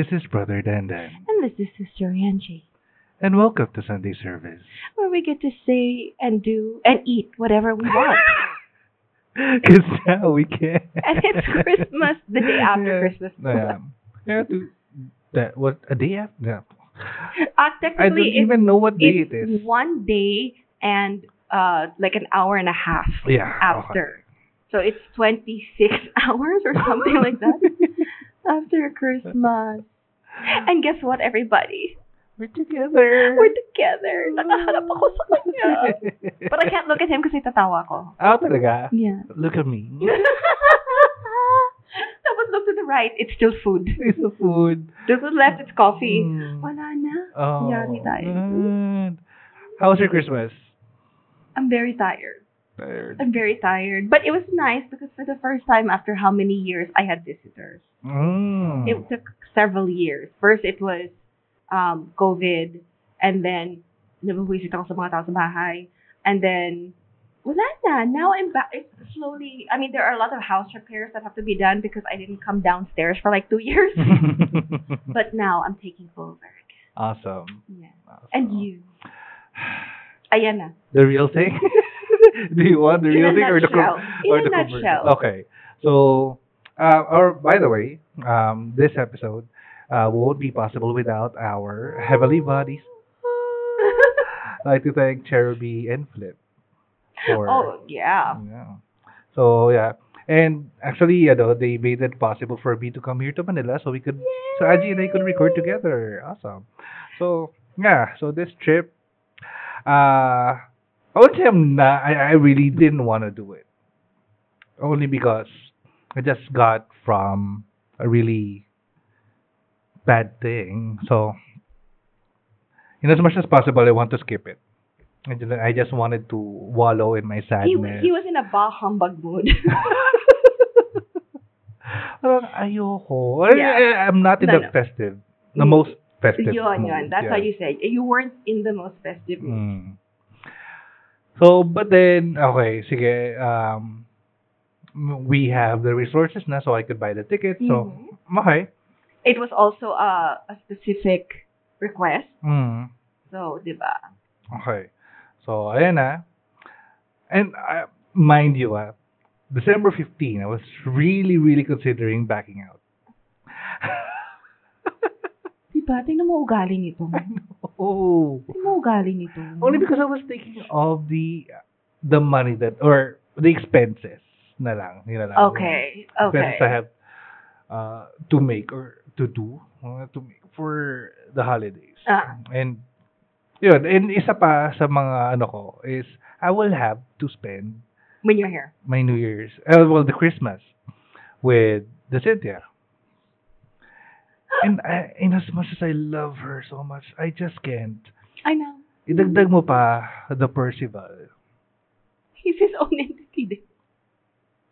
This is Brother Dandan, And this is Sister Angie, and welcome to Sunday service. where we get to say and do and eat whatever we want. Because now we can. and it's Christmas, the day after Yeah. Christmas. Yeah. Yeah, to, that, what, a day after? Yeah. Uh, I don't even know what day it's one day and uh, like an hour and a half Yeah. after. So it's 26 hours or something like that after Christmas. And guess what, everybody? We're together. We're together. Nakaharap ako sa kanya. But I can't look at him kasi tatawa ko. Ah, talaga? Yeah. Look at me. Tapos look to the right, it's still food. It's the food. To the left, it's coffee. Mm. Wala na. Oh. Yari tayo. How was your Christmas? I'm very tired. Tired. I'm very tired. But it was nice because for the first time after how many years I had visitors. Mm. It took several years. First it was um, COVID and then nabawisit ako sa mga tao sa bahay. And then wala na. Now I'm back. It's slowly, I mean, there are a lot of house repairs that have to be done because I didn't come downstairs for like two years. but now I'm taking over again. awesome. Yeah. awesome. And you. Ayan na. The real thing? Do you want the real thing or the com- In or a the nutshell. commercial? Okay. So, uh, or by the way, um, this episode uh, won't be possible without our heavenly bodies. I'd like to thank Cheruby and Flip for oh, yeah. yeah. So yeah, and actually, you know, they made it possible for me to come here to Manila, so we could, so Angie and I could record together. Awesome. So yeah, so this trip, uh, I would say I'm not. I, I really didn't want to do it, only because I just got from a really bad thing. So, in as much as possible, I want to skip it. I just, I just wanted to wallow in my He, sadness. he was in a bah humbug mood. Parang ayoko. I- Yeah. I, I'm not in No, the no. festive, the most festive. yun, mood. yun. That's Yeah. how you say. You weren't in the most festive mood. Mm. So, but then, okay, sige, um, we have the resources na so I could buy the ticket. So, Mhm. okay. It was also a, a specific request. Mm. So, di ba? Okay. So, ayan na. And uh, mind you, ah, December 15, I was really, really considering backing out. Diba? Tingnan mo ugali nito. oh. Tingnan mo ugali nito. Only because I was thinking of the the money that or the expenses na lang. Na lang. Okay. Expenses Okay. I have uh, to make or to do uh, to make for the holidays. Ah. And yun, and isa pa sa mga ano ko is I will have to spend When you're here. my New Year's, uh, well, the Christmas with the Cynthia. And I, in as much as I love her so much, I just can't. I know. Idagdag mo pa the Percival. He's his own entity. din.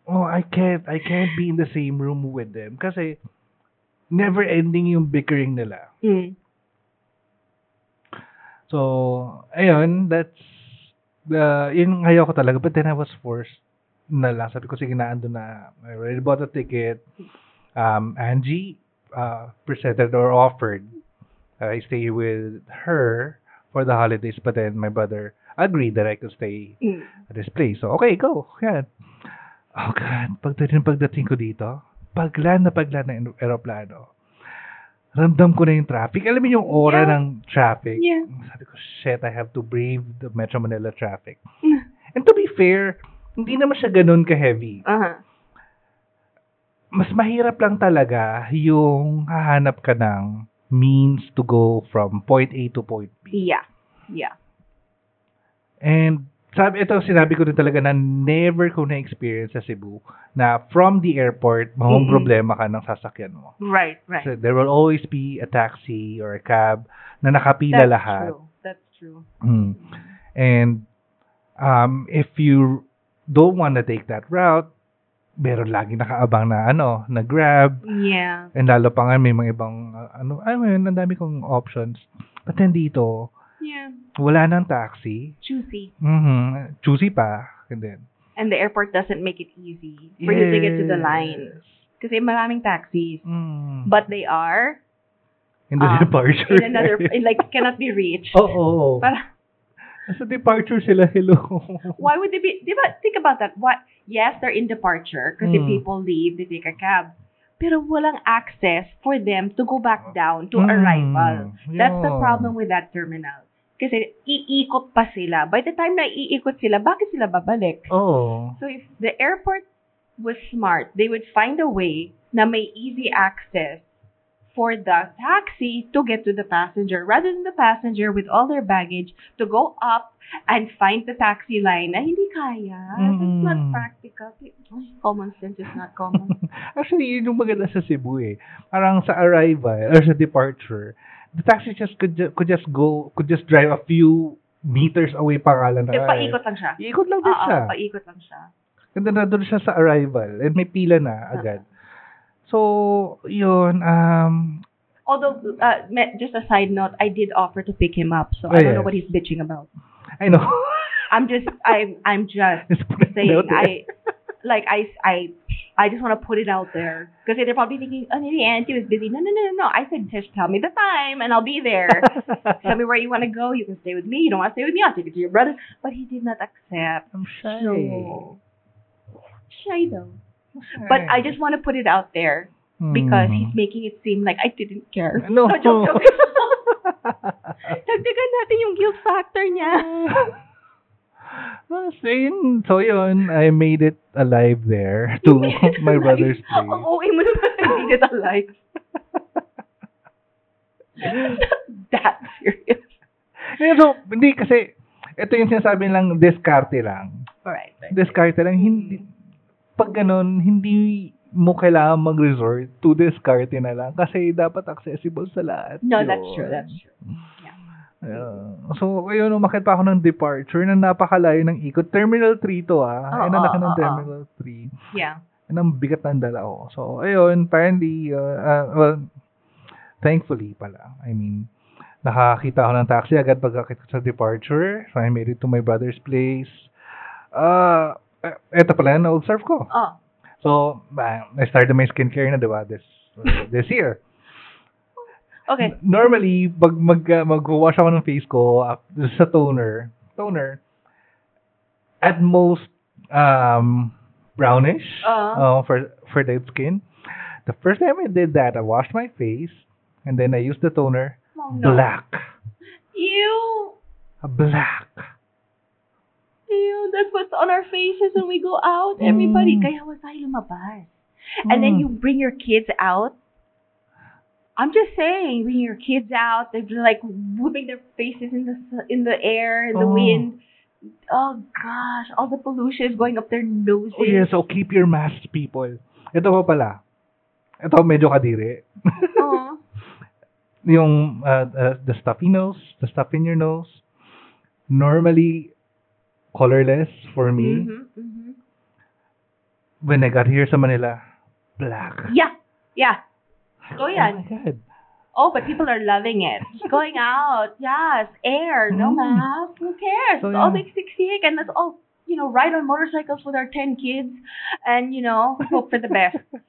Oh, I can't. I can't be in the same room with them kasi never ending yung bickering nila. Mm. So, ayun, that's the yun ngayon ko talaga but then I was forced na lang sabi ko sige na ando na I already bought a ticket um Angie uh presented or offered I stay with her for the holidays but then my brother agreed that I could stay Mm. at this place. So, okay, go. Yan. Oh, God. Pagdating, pagdating ko dito, paglan na paglan ng aeroplano, ramdam ko na yung traffic. Alam mo yung aura Yeah. ng traffic? Yeah. Sabi ko, shit, I have to brave the Metro Manila traffic. And to be fair, hindi naman siya ganun ka-heavy. Uh-huh. Mas mahirap lang talaga yung hahanap ka ng means to go from point A to point B. Yeah. Yeah. And sabi, ito sinabi ko din talaga na never ko na-experience sa Cebu na from the airport, mahong Mm-mm. problema ka ng sasakyan mo. Right, right. So, there will always be a taxi or a cab na nakapila That's lahat. true. That's true. Mm. And um, if you don't want to take that route, meron lagi nakaabang na ano, na Grab. Yeah. And lalo pa nga may mga ibang uh, ano, ay ngayon, ang dami kong options. But then dito, Yeah. wala nang taxi. Juicy. Mhm. Choosy pa. And then, And the airport doesn't make it easy for you to get to the line. Yes. Kasi maraming taxis. Mm. But they are in the Ah, departure. in another, in like, cannot be reached. Oo. Oh, Parang, Sa departure sila, hello. why would they be, di ba, think about that. What, yes, they're in departure if Mm. people leave, they take a cab. Pero walang access for them to go back down to Mm, arrival. That's the problem with that terminal. Kasi iikot pa sila. By the time na iikot sila, bakit sila babalik? Oo. So if the airport was smart, they would find a way na may easy access for the taxi to get to the passenger rather than the passenger with all their baggage to go up and find the taxi line na hindi kaya. That's not Mm. practical. Common sense is not common. Actually, yun yung maganda sa Cebu eh. Parang sa arrival or sa departure, the taxi just could, ju- could just go, could just drive a few meters away pa kala na. Eh, paikot lang siya. Iikot lang din Oo, siya. paikot lang siya. Ganda na doon siya sa arrival. And may pila na agad. So, yun, um, Although, uh, just a side note, I did offer to pick him up, so Oh, I don't know what he's bitching about. I know. I'm just, I'm, I'm just Just put it saying. I, like, I, I, I just want to put it out there because they're probably thinking, oh, maybe Auntie was busy. No, no, no, no, no. I said, just tell me the time and I'll be there. tell me where you want to go. You can stay with me. You don't want to stay with me. I'll take it to your brother. But he did not accept. I'm shy. So, shy though. But I just want to put it out there because Hmm. he's making it seem like I didn't care. No. joke, joke. Dagdagan natin yung guilt factor niya. Well, so yun, so yun, I made it alive there to my brother's place. Ang OA mo naman, I made it alive. That serious. Yeah, so, hindi kasi, ito yung sinasabi lang, diskarte lang. Alright. Diskarte lang, hindi, pag ganun, hindi mo kailangan mag-resort to diskarte na lang kasi dapat accessible sa lahat. No, yun. that's true. That's true. Yeah. So, ayun, umakit pa ako ng departure na napakalayo ng ikot. Terminal 3 to ah. Oo, Ayun, oo, ng oo. Terminal 3. Yeah. Ang bigat ng dala ko. So, ayun, apparently, uh, uh, well, thankfully pala. I mean, nakakita ako ng taxi agad pagkakit ko sa departure. So, I made it to my brother's place. Uh, uh, eto pala yung na-observe ko. Oh. So, I started my skincare na, diba, this, this year. Okay. Normally, pag mag, uh, mag-wash ako ng face ko uh, sa toner, toner, at most, um, brownish Uh. uh, for for dead skin. The first time I did that, I washed my face, and then I used the toner, Oh, no. black, Ew. black. That's what's on our faces when we go out. Everybody. Mm. Kaya was tayo lumabas. And then Mm. you bring your kids out. I'm just saying, bring your kids out. They're like whooping their faces in the in the air, in the Oh. wind. Oh gosh, all the pollution is going up their noses. Oh yeah, so keep your masks, people. Ito pa pala. Ito medyo kadiri. Oo. yung uh, uh, the stuffy nose, the stuff in your nose, normally colorless for me. Mhm, mhm. When I got here sa Manila, black. Yeah, yeah. Oh So yan. my God. Oh, but people are loving it. Going out, yes, air, no Mm. mask, who cares? So, It's all yeah. big sick and let's all, you know, ride on motorcycles with our 10 kids and, you know, hope for the best.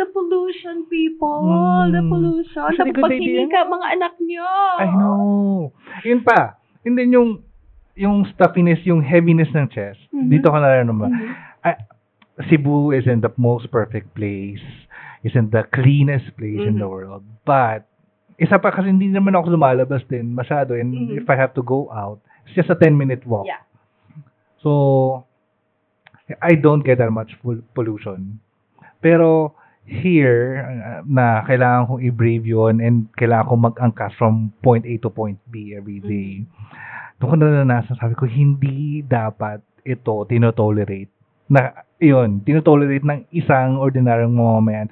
The pollution, people. The Mm. pollution. Actually, good idea. Napapaghingi ka, mga anak nyo. I know. Yun pa. And then yung yung stuffiness, yung heaviness ng chest. Mhm. Dito ko na naman. Mhm. I- Cebu isn't the most perfect place. Isn't the cleanest place in the Mhm. world. But, isa pa kasi hindi naman ako lumalabas din masyado. And Mhm. if I have to go out, it's just a 10-minute walk. Yeah. So, I don't get that much pol- pollution. Pero, here, uh, na kailangan kong i-brave yun and kailangan kong mag-angkas from point A to point B every day. Doon ko naranasan, sabi ko, hindi dapat ito tinotolerate. Na, yun, tinotolerate ng isang ordinaryong mamamayan.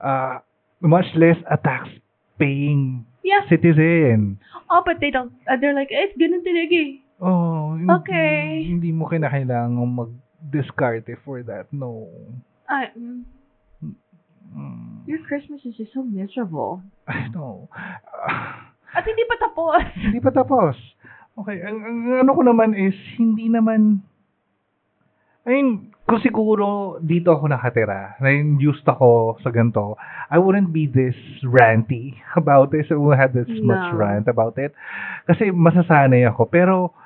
Uh, much less a tax-paying Yeah. citizen. Oh, but they don't, uh, they're like, eh, it's ganun talaga eh. Oh, hindi, Okay. Hindi mo kinakailangan mag-discarte for that. No. I, mm, Mm, your Christmas is just so miserable. I know. Ah, At hindi pa tapos. hindi pa tapos. Okay, ang, ang ano ko naman is, hindi naman, I mean, kung siguro dito ako nakatira, na used ako sa ganito, I wouldn't be this ranty about it. I wouldn't have this much No. rant about it. Kasi masasanay ako. Pero,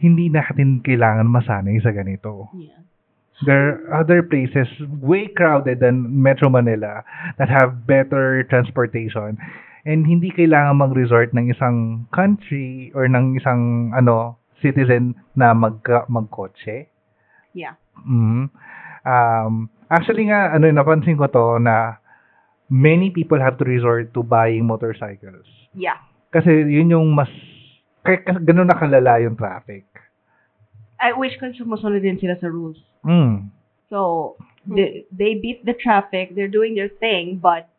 hindi natin kailangan masanay sa ganito. Yeah. There are other places way crowded than Metro Manila that have better transportation. And hindi kailangan mag-resort ng isang country or ng isang ano citizen na mag magkotse. Yeah. Mhm. Um, actually nga, ano, napansin ko to na many people have to resort to buying motorcycles. Yeah. Kasi yun yung mas, kaya kasi ganun na kalala yung traffic. I wish ko sumusunod din sila sa rules. Mm. So, they, they beat the traffic, they're doing their thing, but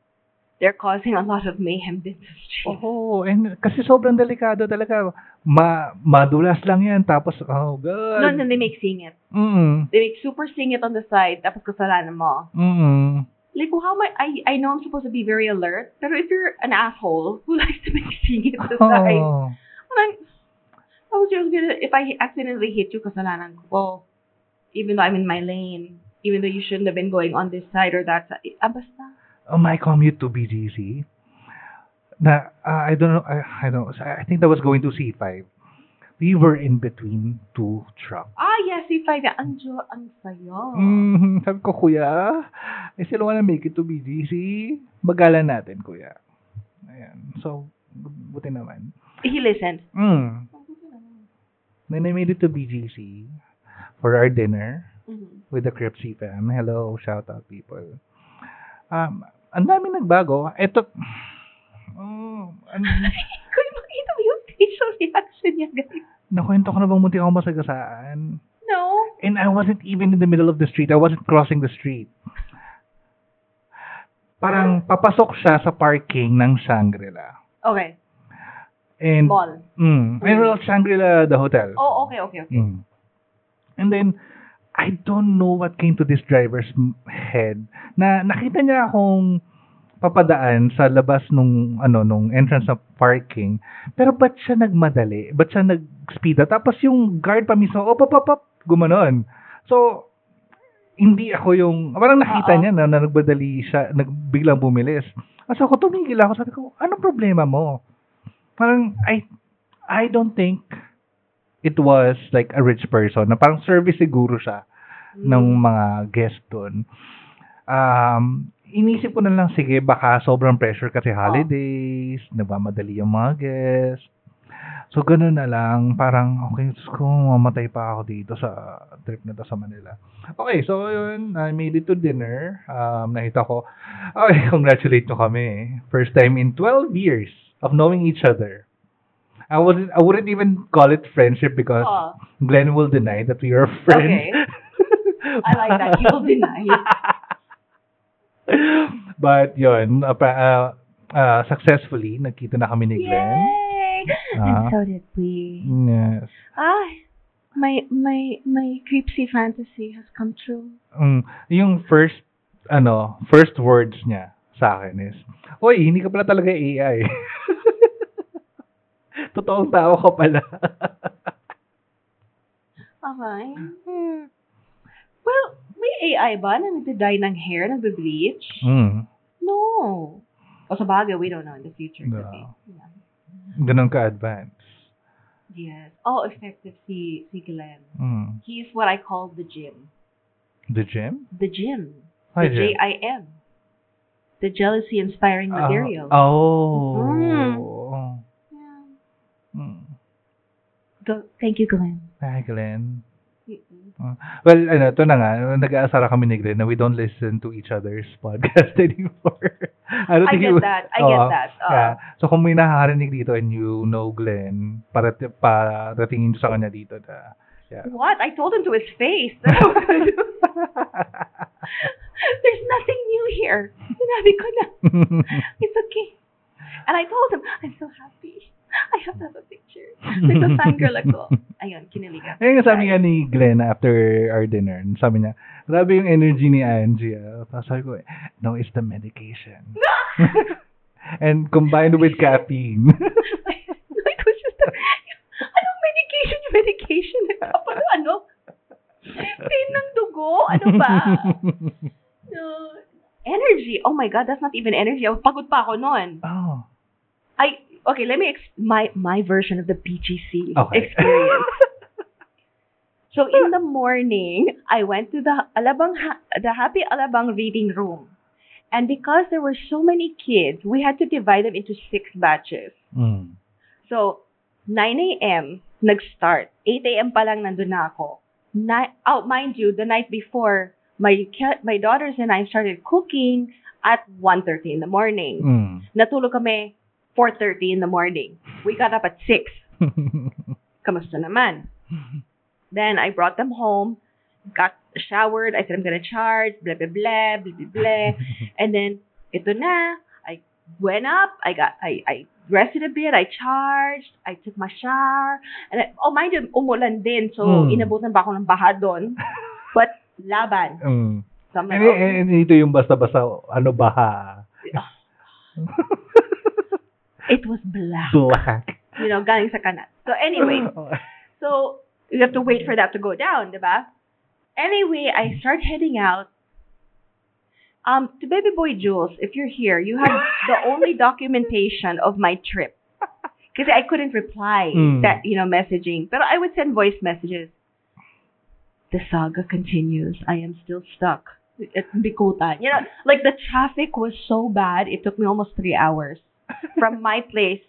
they're causing a lot of mayhem din sa street. Oo, and kasi sobrang delikado talaga. Ma madulas lang yan, tapos, oh god. No, no, they make singit. Mm, They make super singit on the side, tapos kasalanan mo. mm, Like, well, how am I, I, I know I'm supposed to be very alert, pero if you're an asshole who likes to make singit on the side, oh. parang, I was just gonna, if I accidentally hit you, kasalanan ko. Well, even though I'm in my lane, even though you shouldn't have been going on this side or that side, ah, basta. On my commute to BGC, na, uh, I don't know, I, I don't know, I think that was going to C5. We were in between two trucks. Ah, yes, if I, ang, jo, ang sayo. Mm, sabi ko, kuya, I still wanna make it to BGC. Bagalan natin, kuya. Ayan. So, buti naman. He listened. Mm. Then I made it to BGC for our dinner Mhm. with the Cripsy fam. Hello, shout out people. Um, ang dami nagbago. Ito, oh, an, Kung makita mo yung facial reaction niya, guys. nakwento ko na bang munti ako masagasaan? No. And I wasn't even in the middle of the street. I wasn't crossing the street. Parang papasok siya sa parking ng Shangri-La. Okay. And, Mall. mm, and well, Shangri-La, the hotel. Oh, okay, okay, okay. Mm. And then, I don't know what came to this driver's head. Na nakita niya akong papadaan sa labas nung ano nung entrance ng parking pero ba't siya nagmadali? Ba't siya nag-speed tapos yung guard pa mismo op op op, op gumanon. So hindi ako yung parang nakita Oo. niya na, na nagmadali siya nagbiglang bumilis. Kasi ako tumigil ako. Sabi ko anong problema mo? Parang I I don't think it was like a rich person na parang service siguro siya ng Mm. mga guest doon. Um, inisip ko na lang, sige, baka sobrang pressure kasi holidays, nagmamadali yung mga guests. So, ganun na lang. Parang, okay, ko, mamatay pa ako dito sa trip na to sa Manila. Okay, so yun, I made it to dinner. Um, nakita ko, okay, congratulate nyo kami. First time in 12 years of knowing each other. I wouldn't, I wouldn't even call it friendship because Oh, Glenn will deny that we are friends. Okay. I like that. You will deny it. But yun, uh, pa- uh, uh, successfully, nagkita na kami ni Glenn. Yay! Ah. and so did we. Yes. Ah, my my my creepsy fantasy has come true. Mm, yung first, ano, first words niya sa akin is, Uy, hindi ka pala talaga AI. Totoong tao ka pala. Okay. Well, may AI ba na nagda-dye ng hair, nagbe-bleach? mm, No. O sa bagay, we don't know in the future. No. Could be. Yeah. ganun ka-advance. Yes. Oh, effective si, si Glenn. Mm. He's what I call the gym. The gym? The gym. Hi, the Jim. The jealousy-inspiring Ah, material. oh. Mm. Thank you, Glenn. Hi, Glenn. Mm-mm. Well, ano, ito na nga, nag-aasara kami ni Glenn na we don't listen to each other's podcast anymore. I don't I get you- that. I get that. Uh, Yeah. So, kung may nakakarinig dito and you know Glenn, para para paratingin sa kanya dito na, yeah. What? I told him to his face. that I was gonna do. There's nothing new here. Sinabi ko na. It's okay. And I told him, I'm so happy. I have to have a picture. With the fangirl ako. Ayun, kiniligan. Ayun sabi nga ni Glenn after our dinner, sabi niya, grabe yung energy ni Angie. ah." Tapos sabi ko, no, it's the medication. and combined with caffeine. it was just, a, anong medication? Medication? Nagpapalo, ano? Pain ng dugo? Ano ba? No. Energy. Oh my God, that's not even energy. Pagod pa ako noon. oh. I okay. Let me ex- my my version of the BGC Okay. experience. so in the morning, I went to the Alabang ha- the Happy Alabang reading room, and because there were so many kids, we had to divide them into six batches. Mm. So 9 a.m. nag-start. 8 a.m. pa lang nandun na ako. Ni- oh, mind you, the night before, my my daughters and I started cooking at 1.30 in the morning. Mm. Natulog kami 4.30 in the morning. We got up at 6. Kamusta naman? Then I brought them home, got showered. I said, I'm gonna charge, blah, blah, blah, blah, blah, blah. And then, ito na. I went up. I got, I, I rested a bit. I charged. I took my shower. And I, oh, mind you, umulan din. So, Hmm. inabutan pa ako ng baha doon. But, laban. mm. So, And, okay. and ito yung basta-basta, ano baha? It was black. Black. You know, galing sa kanat. So, anyway. So, you have to wait for that to go down, diba? Anyway, I start heading out. Um, to Baby Boy Jules, if you're here, you have the only documentation of my trip. Because I couldn't reply Mm. that, you know, messaging. But I would send voice messages. The saga continues. I am still stuck at Bicutan. You know, like the traffic was so bad, it took me almost three hours from my place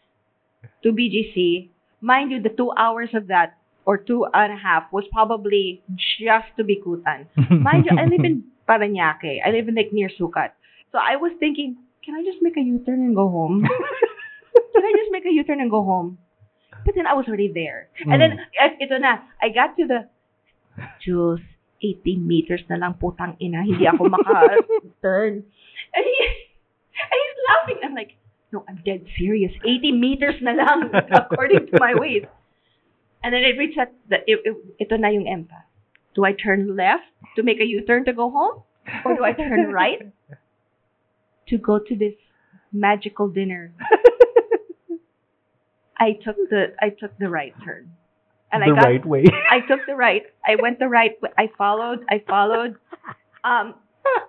to BGC. Mind you, the two hours of that, or two and a half, was probably just to Bicutan. Mind you, I live in Paranaque. I live in like near Sucat. So I was thinking, can I just make a U-turn and go home? can I just make a U-turn and go home? But then I was already there. And then, at, ito na, I got to the, Jules, 80 meters na lang, putang ina, hindi ako maka-turn. And, he, and he's laughing. I'm like, no, I'm dead serious. 80 meters na lang, according to my Waze. And then it reached that, the, it, it, ito na yung empath. Do I turn left to make a U-turn to go home? Or do I turn right to go to this magical dinner? I took the I took the right turn. And the I got right way. I took the right. I went the right way. I followed. I followed. Um,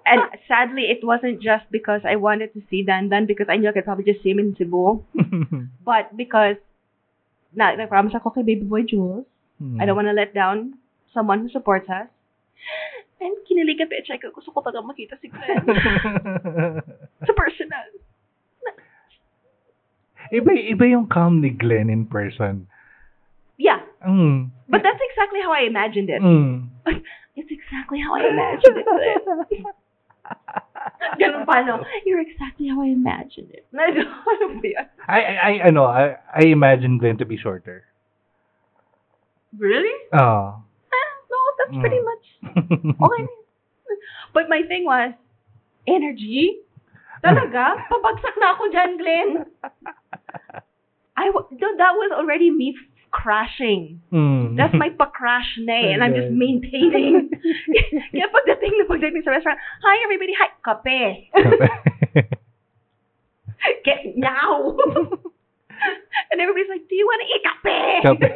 and sadly, it wasn't just because I wanted to see Dan Dan because I knew I could probably just see him in Cebu, but because na nag-promise ako kay Baby Boy Jules. I don't want to let down someone who supports us. And kinilig ka, bitch. Ay, gusto ko talaga makita si Glenn. sa personal. iba, iba yung calm ni Glenn in person. Yeah. Mm. But that's exactly how I imagined it. Mm. It's exactly how I imagined it. Glenn. Ganun pa, no? You're exactly how I imagined it. Ano ba yan? I, I, I, I know, I, I imagine Glenn to be shorter. Really? Oh. Eh, no, that's Mm. pretty much okay. But my thing was, energy? Talaga? Pabagsak na ako dyan, Glenn. I, w- that was already me f- crashing. Mm. That's my pa-crash na eh, and I'm just maintaining. Kaya pagdating na pagdating sa restaurant, hi everybody, hi, kape. Get now. and everybody's like, do you want to eat kape? Kape.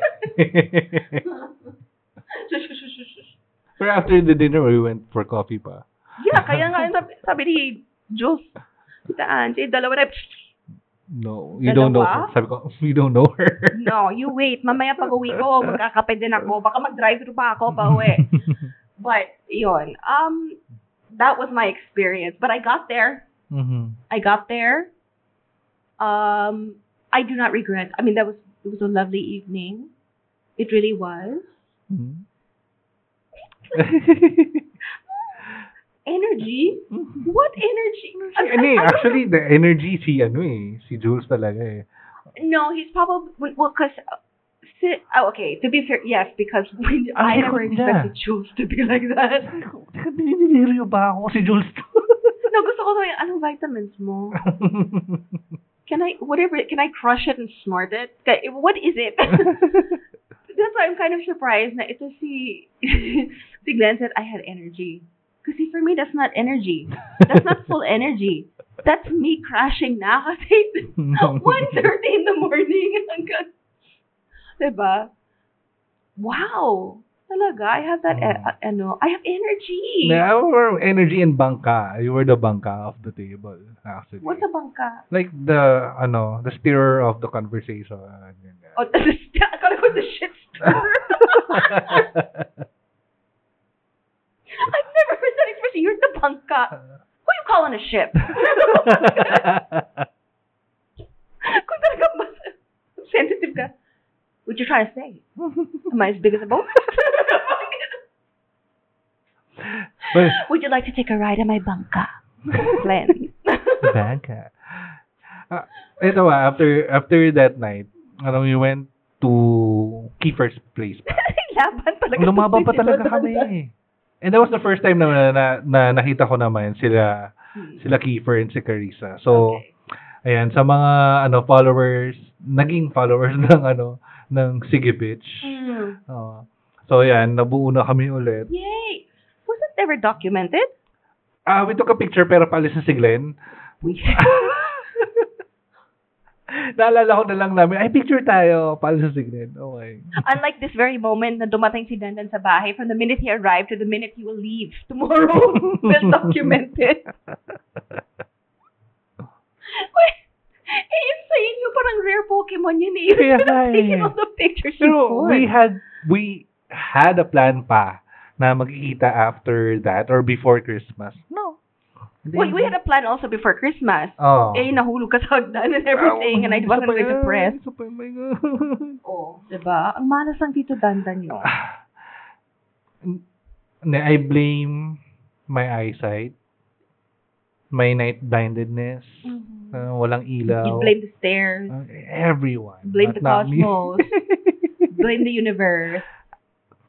Pero after the dinner, we went for coffee pa. yeah, kaya nga, sabi, sabi ni Jules, Tita Angie, dalawa na, No, you don't know her. Dalawa? Sabi ko, you don't know her. no, you wait, mamaya pag uwi ko, magkakape din ako, baka mag-drive-thru pa ako pa uwi. But, yun, um, that was my experience. But I got there. mm-hmm. I got there. Um, I do not regret. I mean, that was it was a lovely evening. It really was. Mm-hmm. Energy? What energy? I- ano eh, I- I actually, the energy si, ano eh, si Jules talaga eh. No, he's probably well, cause uh, si- oh, okay. To be fair, yes, because we, Ang I never expected Jules to be like that. Teka, dinidiriyo ba ako si Jules to? no, gusto ko sabi, anong vitamins mo? Can I whatever? Can I crush it and snort it? What is it? That's why I'm kind of surprised na ito si si Glenn said I had energy. Kasi for me, that's not energy. That's not full energy. That's me crashing na kasi 1.30 in the morning hanggang, diba? Wow. Talaga, I have that, Mm. eh, uh, ano, I have energy. Yeah, or energy and bangka. You were the bangka of the table, actually. What's a bangka? Like the, ano, the steerer of the conversation. Oh, akala ko the shit stirrer. I've never heard that expression. You're the punk bangka. Who you calling a ship? Kung talaga ba sensitive ka, what you trying to say? Am I as big as a boat? But, Would you like to take a ride on my bangka? Glenn. bangka. Ah, ito ah, after, after that night, ano, we went to Kiefer's place pa. Laban talaga. Lumaba pa talaga kami. And that was the first time na, na, na nakita ko naman sila Hmm. sila Kiefer and si Carissa. So, Okay. ayan, sa mga ano followers, naging followers ng ano ng Sige Bitch. Hmm. Oo. so, ayan, nabuo na kami ulit. Yay! Was it ever documented? Ah, we took a picture pero paalis na si Glenn. We Naalala ko na lang namin, ay picture tayo, paalis na si Glenn. Okay. Unlike this very moment na dumating si Dandan sa bahay, from the minute he arrived to the minute he will leave tomorrow, well documented. Wait, eh, yung sa inyo, parang rare Pokemon yun eh. Kaya nga taking eh. all the pictures Pero could. we had we had a plan pa na magkikita after that or before Christmas. No. Wait, we had a plan also before Christmas. Oh. Eh, nahulog ka sa hagdan and everything, and I wasn't yan, press. isa pa God. Oh, diba? Ang malas ng Tito Dandan yun. I blame my eyesight, my night blindedness, Mhm. uh, walang ilaw. You blame the stairs, Uh, everyone. blame not- the cosmos, blame the universe.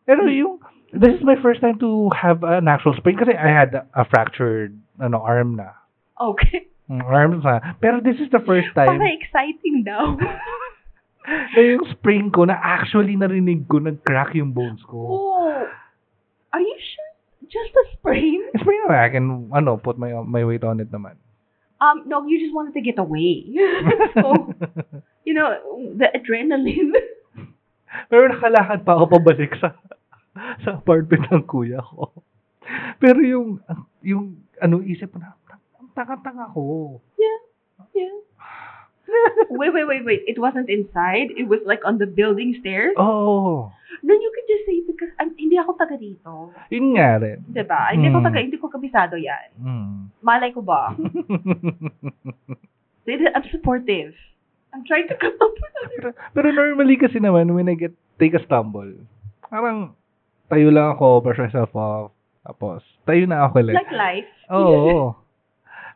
Pero yung, this is my first time to have an actual sprain kasi I had a fractured ano, arm na. Okay. Mm, Arm na. Pero this is the first time Para exciting daw. na yung sprain ko na actually narinig ko nag-crack yung bones ko. oh. Are you sure? Just a sprain? Sprain na I can, ano, put my my weight on it naman. Um, no, you just wanted to get away. so, you know, the adrenaline. Pero nakalakad pa ako pabalik sa sa apartment ng kuya ko. Pero yung yung ano isip ko na ang tanga-tanga ko. yeah. Yeah. Wait, wait, wait, wait. It wasn't inside. It was like on the building stairs. Oh, No, you could just say because um, hindi ako taga dito. yun nga rin. Diba? Hindi ako Hmm. taga, hindi ko kabisado yan. Mm. Malay ko ba? They- I'm supportive. I'm trying to come up with pero, pero normally kasi naman when I get take a stumble, parang tayo lang ako, brush myself off, tapos tayo na ako ulit. Like life. Oo.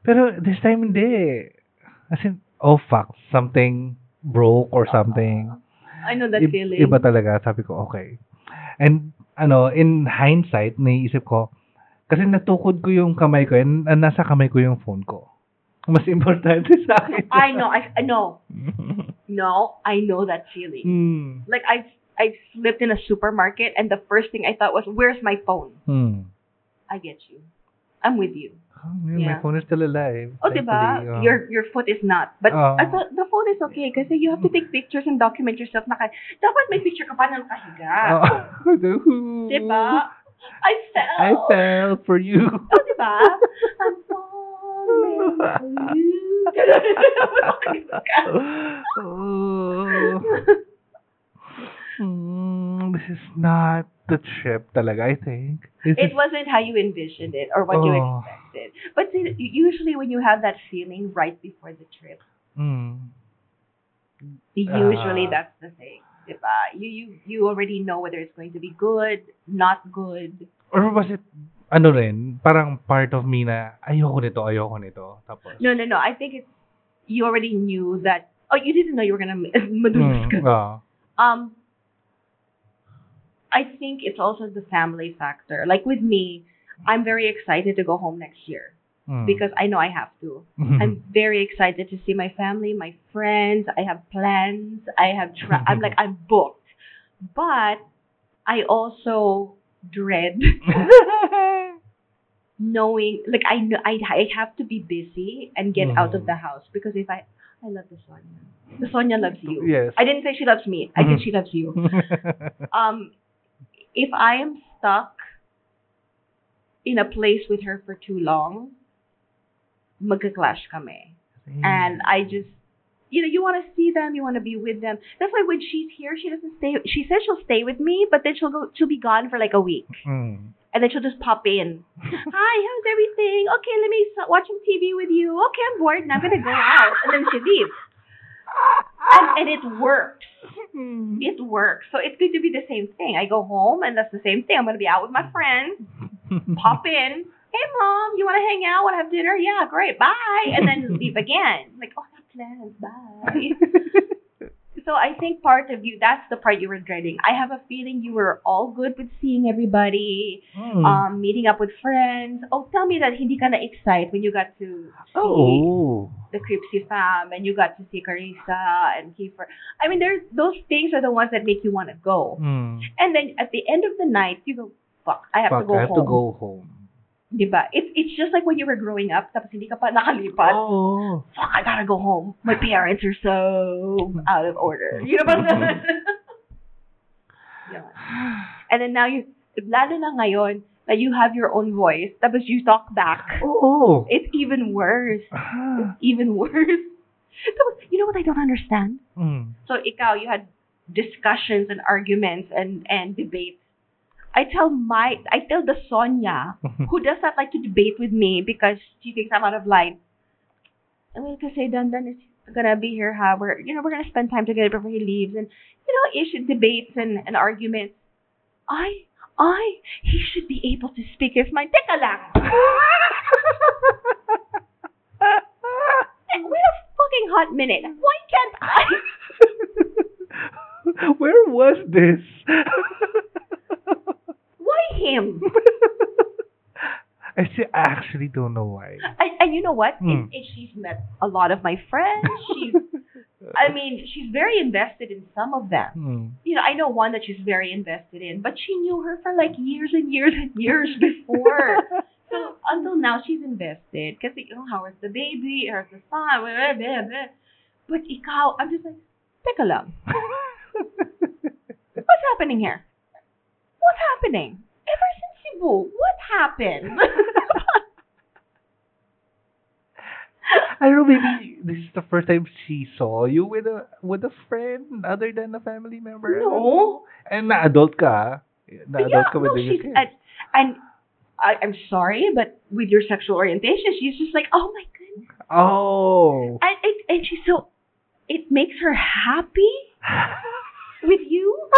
Pero this time hindi. As in, oh fuck, something broke or something. I know that Ib- feeling. Iba talaga. Sabi ko, okay. And, ano, in hindsight, naiisip ko, kasi natukod ko yung kamay ko and nasa kamay ko yung phone ko. Mas importante sa akin. I know. I, I know. No, I know that feeling. hmm. Like I've I've slipped in a supermarket and the first thing I thought was, "Where's my phone?" Hmm. I get you. I'm with you. Oh, man, My phone is still alive. Oh, diba? Oh. Your your foot is not. But. Ah. I thought the phone is okay kasi you have to take pictures and document yourself. Naka, dapat may picture ka pa na nakahiga. Oh. Ah. Diba? I fell. I fell for you. Oh, diba? I'm falling for you. Oh. Hmm, this is not the trip talaga, I think. This It wasn't how you envisioned it or what you Oh. expected. But see, usually when you have that feeling right before the trip, Hmm. usually Ah. that's the thing. Diba? You, you, you already know whether it's going to be good, not good. Or was it, ano rin, parang part of me na, ayoko nito, ayoko nito. Tapos, No, no, no. I think it's, you already knew that, oh, you didn't know you were going to madulas ka. ah. Um, I think it's also the family factor. Like with me, I'm very excited to go home next year Hmm. because I know I have to. I'm very excited to see my family, my friends. I have plans. I have. Tra- I'm like I'm booked, but I also dread knowing. Like I know I I have to be busy and get out of Mhm. the house because if I I love the Sonia. The Sonia loves you. Yes. I didn't say she loves me. I said she loves you. Um, if I am stuck in a place with her for too long, magka-clash kami. And I just, you know, you want to see them, you want to be with them. That's why when she's here, she doesn't stay. She says she'll stay with me, but then she'll go. She'll be gone for like a week, Mm. and then she'll just pop in. Hi, how's everything? Okay, let me watch some TV with you. Okay, I'm bored. Now I'm gonna go out, and then she leaves. And, and it works. Hmm. It works. So it's going to be the same thing. I go home, and that's the same thing. I'm gonna be out with my hmm. friends. Pop in. Hey, mom, you want to hang out? Want to have dinner? Yeah, great. Bye. And then leave again. Like, oh, I got plans. Bye. So I think part of you, that's the part you were dreading. I have a feeling you were all good with seeing everybody, Mm. um, meeting up with friends. Oh, tell me that hindi ka na-excite when you got to see oh. the Cripsy fam and you got to see Carissa and Kiefer. I mean, there's those things are the ones that make you want to go. Mm. And then at the end of the night, you go, fuck, I have Fuck, to go I have home. to go home. Diba? It's, it's just like when you were growing up, tapos hindi ka pa nakalipat. Oh. fuck, I gotta go home. My parents are so out of order. You know what yeah. And then now you, lalo na ngayon, that you have your own voice, tapos you talk back. Oh. It's even worse. It's even worse. Tapos, you know what I don't understand? Mm. So ikaw, you had discussions and arguments and, and debates. I tell my, I tell the Sonia, mm-hmm. who does not like to debate with me because she thinks I'm out of line. I mean, kasi Dandan is gonna be here, ha? We're, you know, we're gonna spend time together before he leaves, and you know, issue debates and, and arguments. I, I, he should be able to speak his mind. Teka lang. Wait a fucking hot minute. Why can't I? Where was this? Him? I actually don't know why. And, and you know what? Hmm. And, and she's met a lot of my friends. She's, I mean, she's very invested in some of them. Hmm. You know, I know one that she's very invested in, but she knew her for like years and years and years before. so until now, she's invested. because you know, how is the baby? How's the son? Blah, blah, blah. But ikaw, I'm just like, teka lang. What's happening here? What's happening? Ever since Cebu, what happened? I don't know, maybe this is the first time she saw you with a with a friend other than a family member. no. And na-adult ka. Ah. Na-adult yeah, ka with no, she's kids. and, and I, I'm sorry, but with your sexual orientation, she's just like, oh my goodness, Oh. and it, and she's so, it makes her happy with you.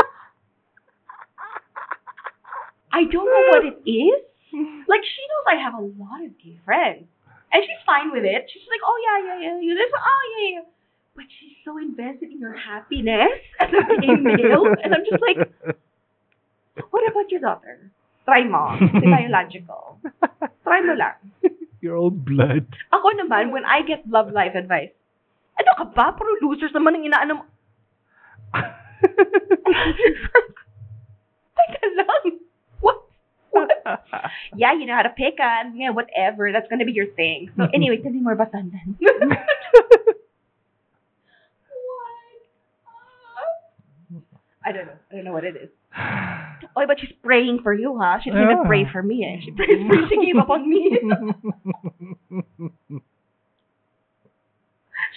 I don't know what it is. Like she knows I have a lot of gay friends, and she's fine with it. She's like, oh yeah, yeah, yeah, you this, oh yeah, yeah. But she's so invested in your happiness as a gay male, and I'm just like, what about your daughter? Try mo. Di biological. Try mo lang. Your own blood. Ako naman, when I get love life advice, ano ka ba? Puro losers naman ang inaano mo. Teka lang. Yeah, you know how to pick on. Yeah, whatever. That's gonna be your thing. So anyway, tell me more about Dandan. what? I don't know. I don't know what it is. Oh, but she's praying for you, huh? She didn't even Yeah. pray for me. Eh. She prays for She gave up on me.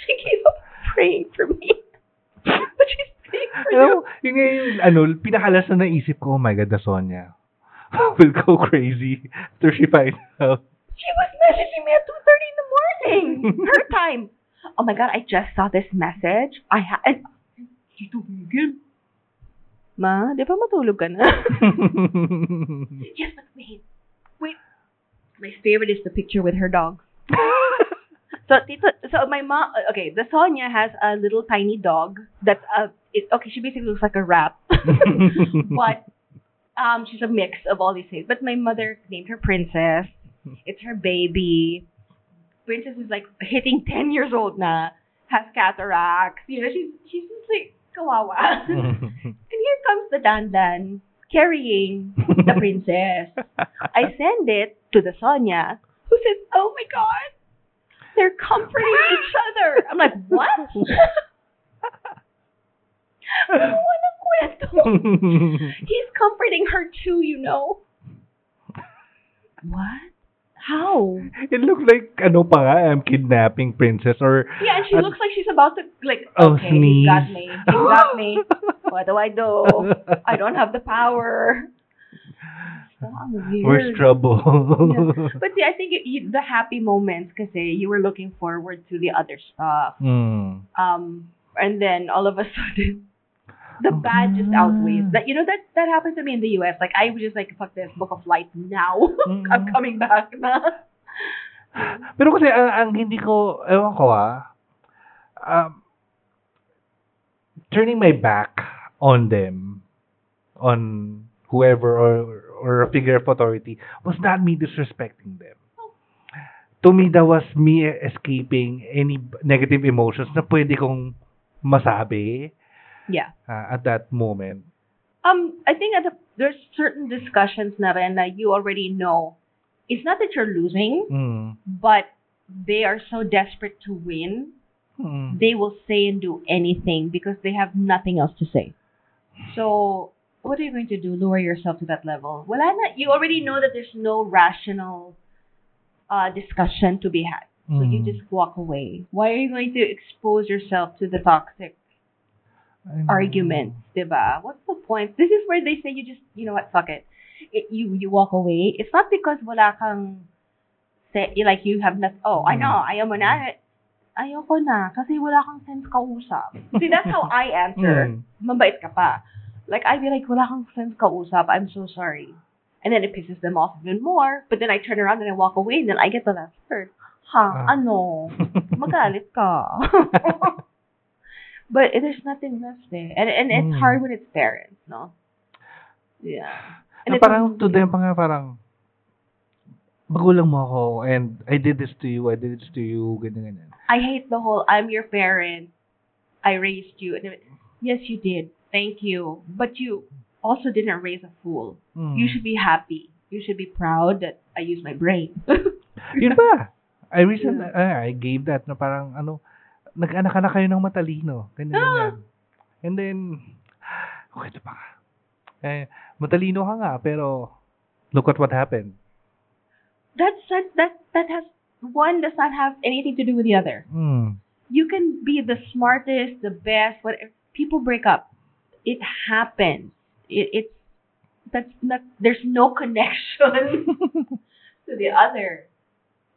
she gave up praying for me. but she's praying for you. mo, yun nga yung, ano, pinakalas na naisip ko, oh my God, the Sonia will go crazy after she finds out. She was messaging me at 2.30 in the morning. Her time. Oh my God, I just saw this message. I ha- and She tumigil. Ma, di ba matulog ka na? yes, but wait. Wait. My favorite is the picture with her dog. So, tito, so my mom, okay, the Sonia has a little tiny dog that's a, uh, it, okay, she basically looks like a rat. but um, she's a mix of all these things. But my mother named her Princess. It's her baby. Princess is like hitting 10 years old na, has cataracts. You know, she's, she's just like, kawawa. and here comes the dandan carrying the princess. I send it to the Sonia, who says, "Oh my God, they're comforting each other." I'm like, "What?" Walang kwento. He's comforting her too, you know. What? How? It looked like, ano pa nga, I'm kidnapping princess or... Yeah, and she At- looks like she's about to like. Oh, okay, he got sneeze. me. He got me. What do I do? I don't have the power. So. Where's trouble? But see, I think you, you, the happy moments, kasi you were looking forward to the other stuff. Hmm. Um, and then all of a sudden, the Oh, bad just outweighs that. You know that that happened to me in the U.S. Like I was just like, fuck this, book of light now. Mm. I'm coming back na. Pero kasi ang, ang hindi ko, ewan ko ah, um, turning my back on them, on whoever or or a figure of authority, was not me disrespecting them. To me, that was me escaping any negative emotions na pwede kong masabi Yeah. ah, at that moment. Um, I think at the, there's certain discussions na rin na you already know. It's not that you're losing, Mm. but they are so desperate to win, Mm. they will say and do anything because they have nothing else to say. So, what are you going to do? Lower yourself to that level? Well, not, you already know that there's no rational uh, discussion to be had. So you Mm. just walk away. Why are you going to expose yourself to the toxic I arguments, diba? What's the point? This is where they say you just, you know what, fuck it. it you you walk away. It's not because wala kang, say, like you have not, oh, I know, ayaw mo na. Ayoko na, kasi wala kang sense kausap. See, that's how I answer. Mm. Mabait ka pa. Like, I'd be like, wala kang sense kausap, I'm so sorry. And then it pisses them off even more. But then I turn around and I walk away and then I get the last word. Ha, Ah. ano? Magalit ka. but there's nothing left there. And and it's Mm. hard when it's parents, no? Yeah. And it's parang to them, nga parang, magulang mo ako, and I did this to you, I did this to you, ganyan, ganyan. I hate the whole I'm your parent. I raised you. And Yes, you did. Thank you. But you also didn't raise a fool. Mm. You should be happy. You should be proud that I use my brain. Yun ba? I recent, Yeah. ah, I gave that na parang, ano, nag-anak na kayo ng matalino, ganyan, Ah. ganyan. And then, okay, ito pa nga. Eh, matalino ka nga, pero, look at what happened. That's that that that has one does not have anything to do with the other. Mm. You can be the smartest, the best, whatever. People break up. It happens. It, it's that's not. There's no connection to the other.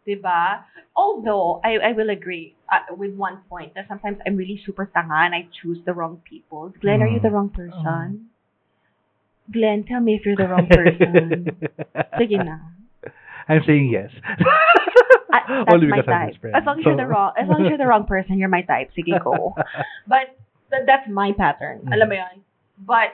Diba? Although I, I will agree uh, with one point that sometimes I'm really super tanga and I choose the wrong people. Glenn, are you Mm. the wrong person? Glenn, tell me if you're the wrong person. Sige na. I'm saying yes. I, that's Only my type. friend. As long as you're the wrong, as long as you're the wrong person, you're my type. Sige, go. But th- that's my pattern. Mm. Alam mo yun? But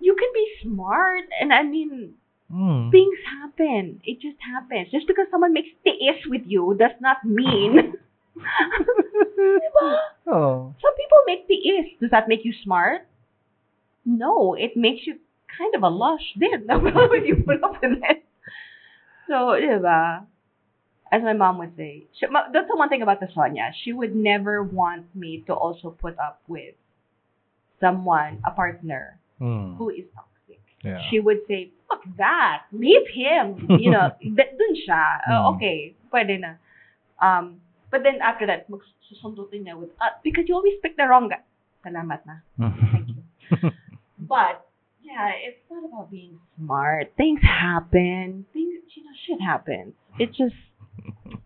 you can be smart, and I mean, Mm. things happen. It just happens. Just because someone makes tiis with you does not mean. diba? Oh. Some people make tiis. Does that make you smart? No, it makes you kind of a lush then when you put up with it. So, diba? As my mom would say, she, that's the one thing about the Sonia. She would never want me to also put up with someone, a partner, Mm. who is toxic. Yeah. She would say, fuck that. Leave him. You know, dun siya. Uh, okay, pwede na. Um, but then after that, magsusundutin niya with, uh, because you always pick the wrong guy. Salamat na. Thank you. But, yeah, it's not about being smart. Things happen. Things, you know, shit happens. It just,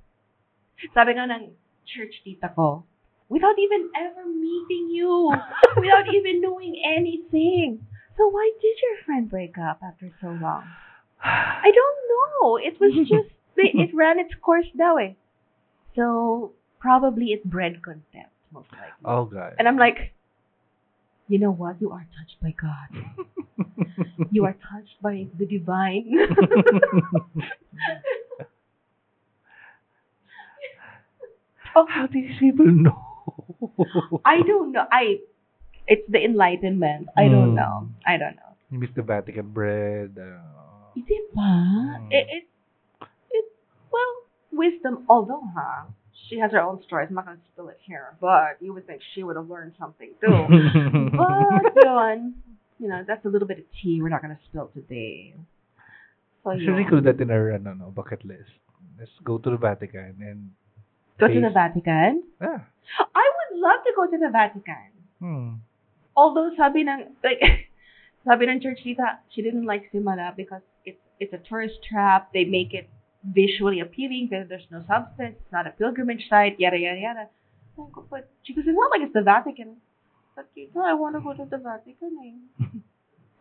sabi nga ng church tita ko, without even ever meeting you, without even knowing anything. So why did your friend break up after so long? I don't know. It was just, it, it ran its course that way. So probably it bred contempt, most likely. oh God. And I'm like, you know what? You are touched by God. You are touched by the divine. oh, How do these people know? I don't know. I it's the enlightenment. I don't Hmm. know. I don't know. You miss the Vatican bread. Uh, Is it ba? Hmm. It, it it well wisdom. Although, huh? She has her own stories. I'm not gonna spill it here, but you would think she would have learned something too. but yun, you know, that's a little bit of tea we're not gonna spill today. So We should yun. include that in our ano, no, bucket list. Let's go to the Vatican and Go to the Vatican. Yeah. I would love to go to the Vatican. Hmm. Although sabi ng like sabi ng church tita, she didn't like Simala because it's it's a tourist trap. They make it visually appealing because there's no substance. It's not a pilgrimage site. Yada yada yada. But she goes, it's not like it's the Vatican. But tita, I want to go to the Vatican. Eh.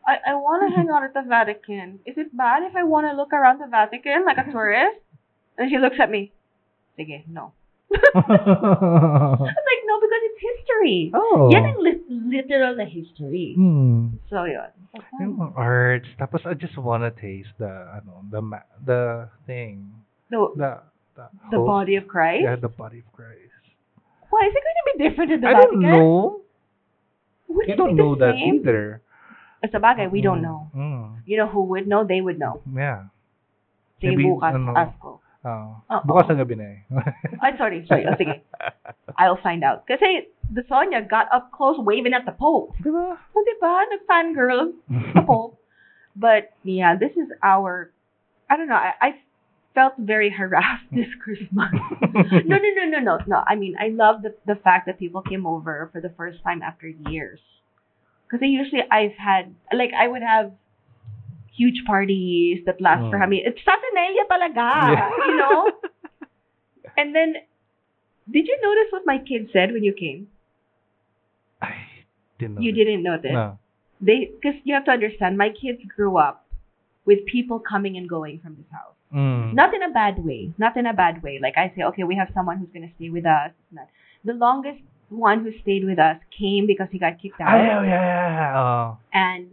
I I want to hang out at the Vatican. Is it bad if I want to look around the Vatican like a tourist? And she looks at me. Sige, no. I was like, no, because it's history. oh. Yan ang lit- literal na history. Hmm. So, yun. Yung arts. Tapos I just wanna taste the ano, the ma- the thing. The, The the, the host- body of Christ? Yeah, the body of Christ. Why? Is it going to be different in the I Vatican? don't know. Would You don't know that same? either. a bagay, we don't know. Mm. You know who would know? They would know. Yeah. Maybe, bukas, ano, ask ko. Oh. Oo. Bukas ng gabi na eh. Ay, sorry, sorry. Oh, sige. I'll find out. Kasi the Sonia got up close waving at the Pope. Diba? O, diba? Nag-fangirl the Pope. But, yeah, this is our... I don't know. I, I felt very harassed this Christmas. no, no, no, no, no, no. I mean, I love the the fact that people came over for the first time after years. Because usually I've had like I would have huge parties that last for Mm. how many? It's Saturnalia talaga, Yeah. you know. And then, did you notice what my kids said when you came? I didn't know. You didn't notice. No. They because you have to understand, my kids grew up with people coming and going from this house. Mm. Not in a bad way. Not in a bad way. Like I say, okay, we have someone who's gonna stay with us. Not. The longest one who stayed with us came because he got kicked Ah, out, yeah, yeah, yeah. Oh. and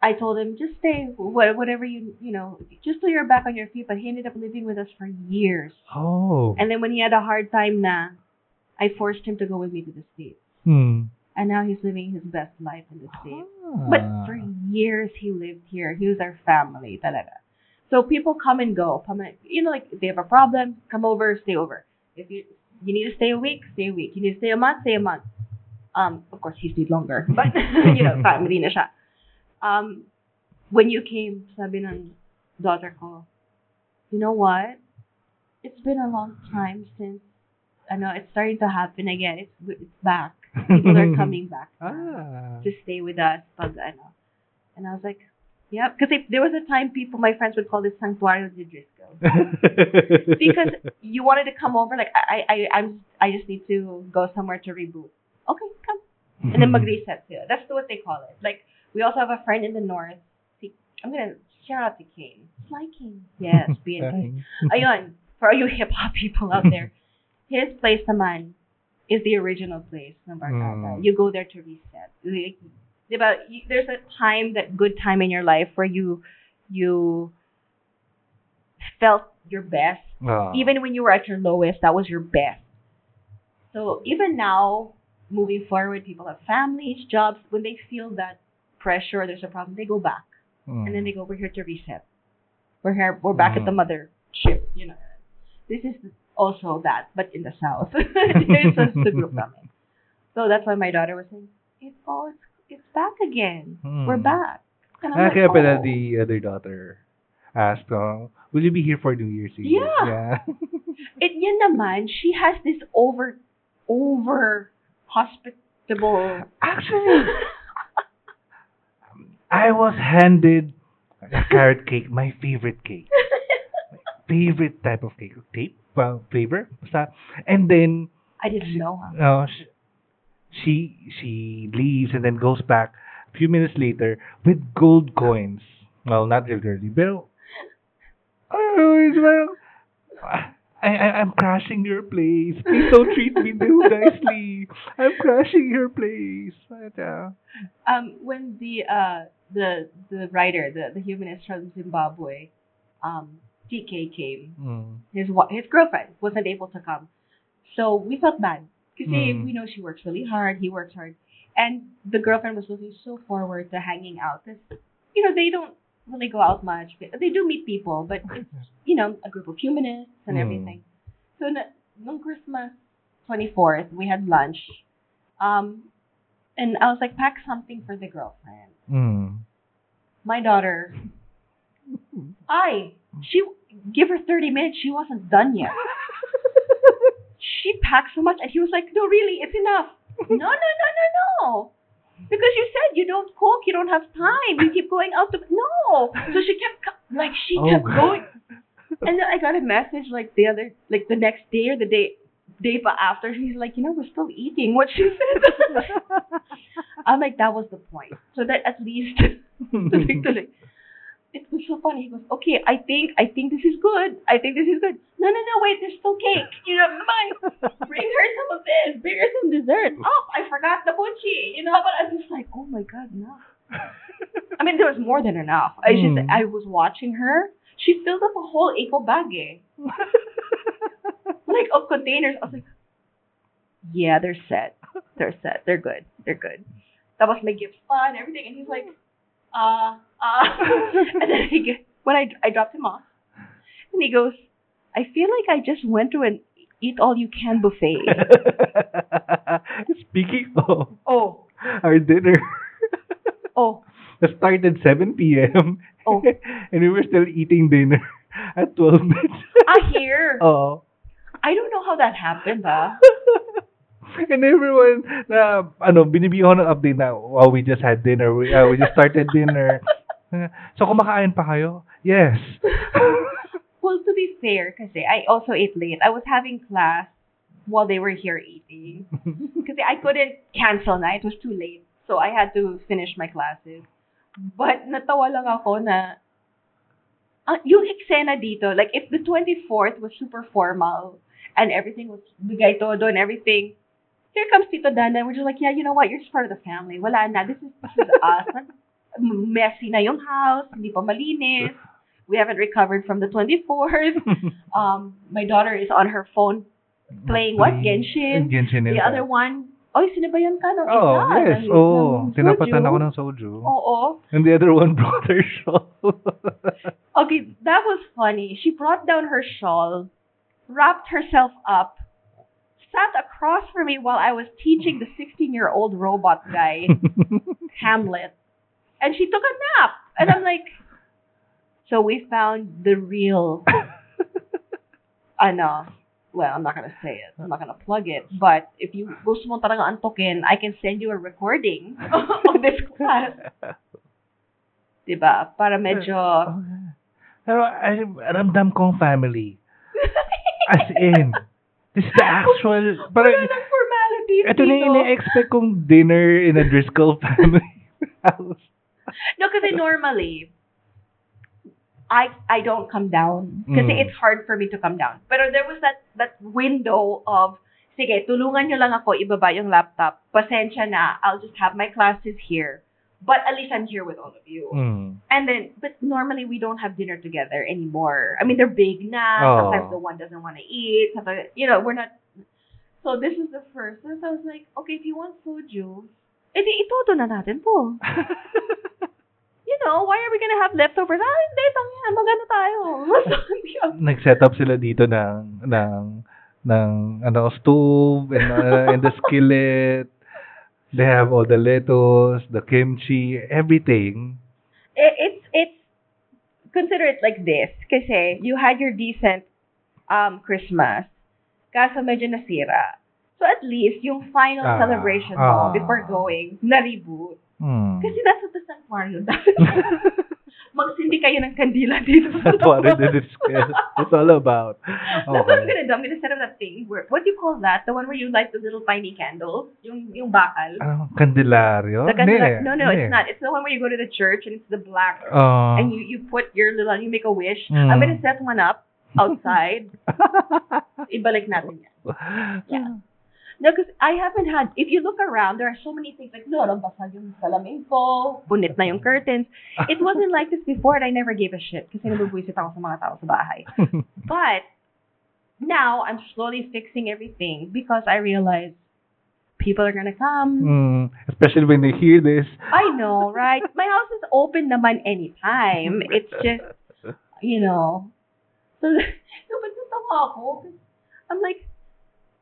I told him just stay, whatever you you know, just till you're back on your feet. But he ended up living with us for years, Oh. and then when he had a hard time, na, I forced him to go with me to the states, Hmm. and now he's living his best life in the states. Ah. But for years he lived here. He was our family, talaga. So people come and go. Come and- You know, like if they have a problem, come over, stay over. If you you need to stay a week, stay a week. You need to stay a month, stay a month. Um, of course he stayed longer, but you know, family na siya. Um, when you came, sabi ng daughter ko, you know what? It's been a long time since. I know it's starting to happen again. It's it's back. People are coming back Ah. to stay with us pag ano. And I was like, yeah, because if there was a time people, my friends would call this Santuario de Driskell. because you wanted to come over, like I, I, I'm, I just need to go somewhere to reboot. Okay, come. And then mag-reset sila. That's what they call it. Like, we also have a friend in the north. Si, I'm gonna shout out to Kane. Sly Kane. Yes, BNK. Ayun, for all you hip-hop people out there, his place naman is the original place ng Barkada. Mm. You go there to reset. Like, diba, y- there's a time, that good time in your life where you, you felt your best. Ah. Even when you were at your lowest, that was your best. So even now, moving forward, people have families, jobs. When they feel that pressure or there's a problem, they go back Mm. and then they go, we're here to reset. We're here, we're back at the Mhm. mother ship, you know. This is also that, but in the south. There's a the group namin. So that's why my daughter was saying, it's all, it's, it's back again. We're Hmm. back. And I'm Ah, like, kaya pala "Oh." the other daughter asked, oh, will you be here for New Year's Eve? Yeah. Yeah. It yun naman, she has this over, over hospitable. Actually, I was handed a carrot cake, my favorite cake. favorite type of cake. Tape? Well, flavor? Basta. And then, I didn't know. Huh? uh, sh- she she leaves and then goes back a few minutes later with gold coins. Well, not regularly, pero oh, it's well, I, I I'm crashing your place. Please don't treat me too nicely. I'm crashing your place. But, uh, um when the uh the the writer the the humanist from Zimbabwe um TK came mm, his his girlfriend wasn't able to come so we felt bad because Mm. we know she works really hard he works hard and the girlfriend was looking so forward to hanging out because you know they don't really go out much they do meet people but it's you know a group of humanists and Mm. everything so on Christmas 24th we had lunch um And I was like, pack something for the girlfriend. Mm. My daughter, I, she, give her 30 minutes, she wasn't done yet. She packed so much, and he was like, no, really, it's enough. no, no, no, no, no. Because you said you don't cook, you don't have time, you keep going out to, no. So she kept, like, she Oh, kept going. And then I got a message like the other, like the next day or the day, day after. She's like, you know, we're still eating what she said. I'm like, that was the point. So that at least, it was so funny. He goes, okay, I think, I think this is good. I think this is good. No, no, no, wait, there's still cake. You know, mine. Bring her some of this. Bring her some dessert. Oh, I forgot the bunchi. You know, but I'm just like, oh my god, no. I mean, there was more than enough. I just, Hmm. I was watching her. She filled up a whole eco bag, eh. Like of containers. I was like, yeah, they're set. They're set. They're good. They're good. That was my gift pa and everything. And he's like, uh, uh. and then he get, when I, I dropped him off, and he goes, I feel like I just went to an eat all you can buffet. Speaking of oh, our dinner, oh, it started 7 p.m. Oh. and we were still eating dinner at 12 minutes. I hear. Oh. I don't know how that happened, ah. and everyone na ano binibigyan ng update na wow we just had dinner we, uh, we just started dinner so kumakain pa kayo yes Well, to be fair, kasi I also ate late. I was having class while they were here eating. Kasi I couldn't cancel na. It was too late. So I had to finish my classes. But natawa lang ako na uh, yung eksena dito, like if the 24th was super formal and everything was bigay todo and everything, here comes Tito Dana and we're just like, yeah, you know what? You're just part of the family. Wala na. This is, this is us. Messy na yung house. Hindi pa malinis. We haven't recovered from the 24th. Um, my daughter is on her phone playing what? Genshin? Genshin The other one, oy, sinabayan ka ng oh isa. yes ng- oh ng tinapatan ako ng soju Oo. and the other one brought her shawl Okay, that was funny. She brought down her shawl, wrapped herself up, sat across from me while I was teaching the 16-year-old robot guy Hamlet, and she took a nap. And I'm like, so we found the real, I know. well, I'm not gonna say it. I'm not gonna plug it. But if you gusto mo talaga antokin, I can send you a recording of this class. Diba? Para medyo... pero I, ramdam kong family as in this is the actual Wala parang nang formalities ito na yung ina-expect kong dinner in a Driscoll family house No, kasi normally, I I don't come down. Kasi Mm. it's hard for me to come down. Pero there was that that window of, sige, tulungan nyo lang ako ibaba yung laptop. Pasensya na, I'll just have my classes here. But at least I'm here with all of you. Mm. And then, but normally we don't have dinner together anymore. I mean, they're big now. Oh. Sometimes the one doesn't want to eat. Sometimes, you know, we're not. So this is the first. So I was like, okay, if you want soju, edi itodo na natin po. You know, why are we gonna have leftovers? Ah, hindi, tangyan, magano tayo. nag-set up sila dito ng ng ng ano stove and, uh, and the skillet they have all the lettuce the kimchi everything. It, it's it's consider it like this kasi you had your decent um Christmas. Kaso medyo nasira. So at least yung final Ah, celebration ah. mo before going na-reboot hmm. kasi nasa the Sanctuary magsindi kayo ng kandila dito that's what it is it's all about That's what I'm okay gonna do. I'm gonna set up that thing where, what do you call that? The one where you light the little tiny candles? Yung, yung bakal? ano kandilaryo The candela- Hindi, no, no, hindi. it's not. It's the one where you go to the church and it's the black Oh. and you you put your little you make a wish. Mm. I'm gonna set one up outside. Ibalik natin yan. Yeah. No, because I haven't had. If you look around, there are so many things like no, basag yung salamin ko, punit na yung curtains. It wasn't like this before, and I never gave a shit kasi nabubwisit ako sa mga tao sa bahay. But now I'm slowly fixing everything because I realize people are gonna come. Hmm. especially when they hear this I know, right? My house is open naman anytime. It's just, you know. So, so but natawa ako. I'm like,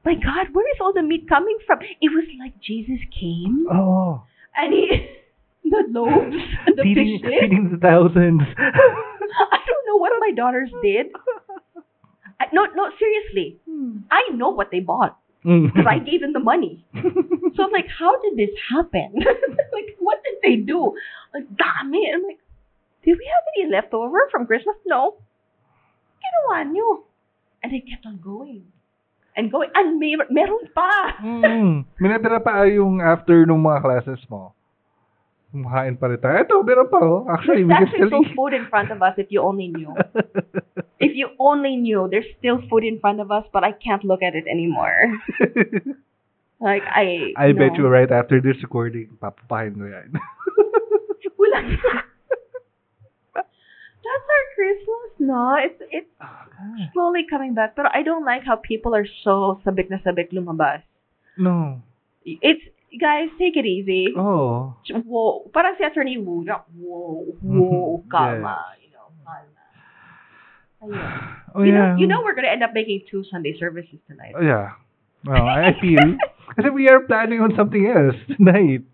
my God, where is all the meat coming from? It was like Jesus came Oh. and he, the loaves, and the feeding, fishes. feeding the thousands. I don't know what my daughters did. I, no, no, seriously. Hmm. I know what they bought hmm. because I gave them the money. So I'm like, how did this happen? like, what did they do? Like, dami. I'm like, did we have any leftover from Christmas? No. Get Ginawa nyo. And they kept on going. And going. And may, meron pa. mm. Minatira pa yung after nung mga classes mo. Kumakain pa rin tayo. Ito, meron pa oh. Actually, we There's can still actually eat. still food in front of us if you only knew. If you only knew, there's still food in front of us, but I can't look at it anymore. Like, I... I bet you right after this recording, papapahin ko yan. Wala That's our Christmas, no? It's it's ah, slowly coming back. But I don't like how people are so sabik na sabik lumabas. no. It's, guys, take it easy. Oh. Whoa. Parang si Attorney Woo, na, whoa, whoa, calma, you know, calma. Ayun. Oh, you, yeah. know, you know we're gonna end up making two Sunday services tonight. Oh, yeah. Well, I feel. Kasi we are planning on something else tonight.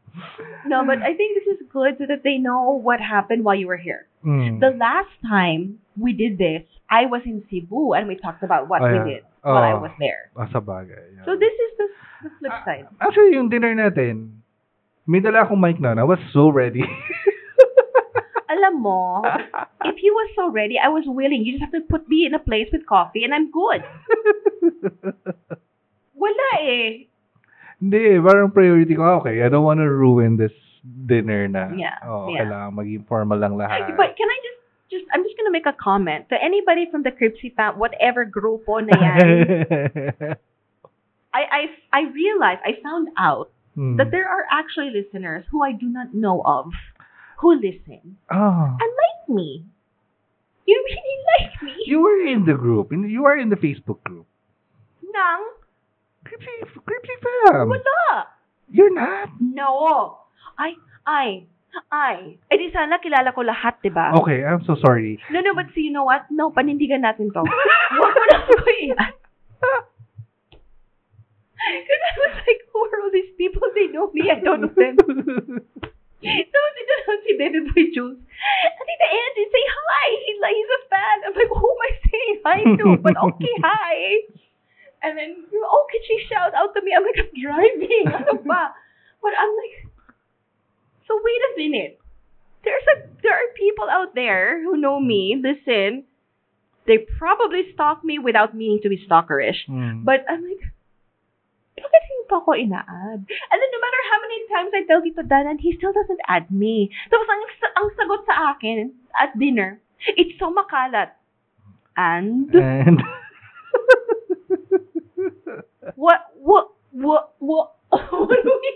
No, but I think this is good so that they know what happened while you were here. Mm. The last time we did this, I was in Cebu and we talked about what Oh, we did while I Oh. was there. Ah, sa bagay. yeah. So this is the, the flip Ah, side. Actually, yung dinner natin, may dala akong mic na. I was so ready. Alam mo, if he was so ready, I was willing. You just have to put me in a place with coffee and I'm good. Wala eh. Hindi, parang priority ko, ah, okay, I don't wanna ruin this dinner na. Yeah, Oh, yeah. kailangan maging formal lang lahat. But can I just, just I'm just gonna make a comment to anybody from the Cripsy fam, whatever grupo na yan. I, I, I realized, I found out Hmm. that there are actually listeners who I do not know of who listen Oh. and like me. You really like me. You were in the group. In- You are in the Facebook group. Nang Cripsy, Cripsy fam. wala. You're not? No. Ay, ay, ay. Eh di sana kilala ko lahat, di ba? Okay, I'm so sorry. No, no, but see, you know what? No, panindigan natin to. Huwag mo na ko iyan. Because I was like, who are all these people? They know me. I don't know them. Tapos ito lang si Baby Boy Jules. And Tita Angie, say hi. He's like, he's a fan. I'm like, who am I saying hi to? But okay, hi. And then, oh, can she shout out to me? I'm like, I'm driving. Ano ba? But I'm like, so wait a minute. There's a there are people out there who know me. Listen, they probably stalk me without meaning to be stalkerish. Hmm. But I'm like, bakit hindi pa ako ina-add? And then no matter how many times I tell Tito Dandan, he still doesn't add me. Tapos ang, ang sagot sa akin at dinner, it's so makalat. And And what, what, what, what, what do we,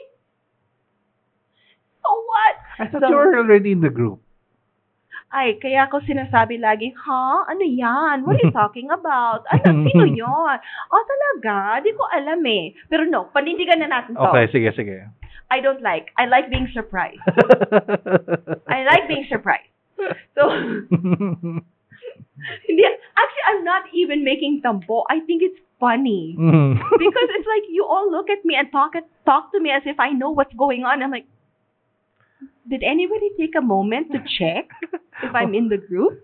so what? I thought So- you were already in the group. Ay, kaya ako sinasabi lagi, ha? Ano yan? What are you talking about? Ano? Sino yon? Oh, talaga? Di ko alam eh. Pero no, panindigan na natin to. Okay, sige, sige. I don't like. I like being surprised. I like being surprised. So, hindi, actually, I'm not even making tambo. I think it's funny. Mm. Because it's like you all look at me and talk at, talk to me as if I know what's going on. I'm like, did anybody take a moment to check if I'm in the group?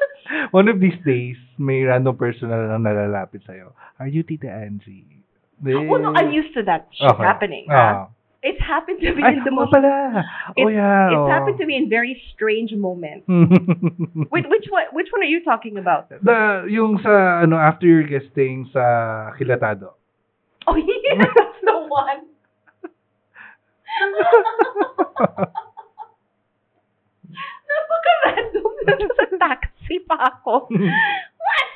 One of these days, may random person na lang nalalapit sa'yo. Are you Tita Angie? oh no, I'm used to that shit Okay. happening. Ah. huh? It's happened to me Ay, in the most. pala. Oh, It's, yeah. it's oh. happened to me in very strange moments. Which, which one? Which one are you talking about? The, yung sa, ano, after your guesting sa Kilatado. Oh yeah, that's the one. Napaka-random na sa taxi pa ako. What?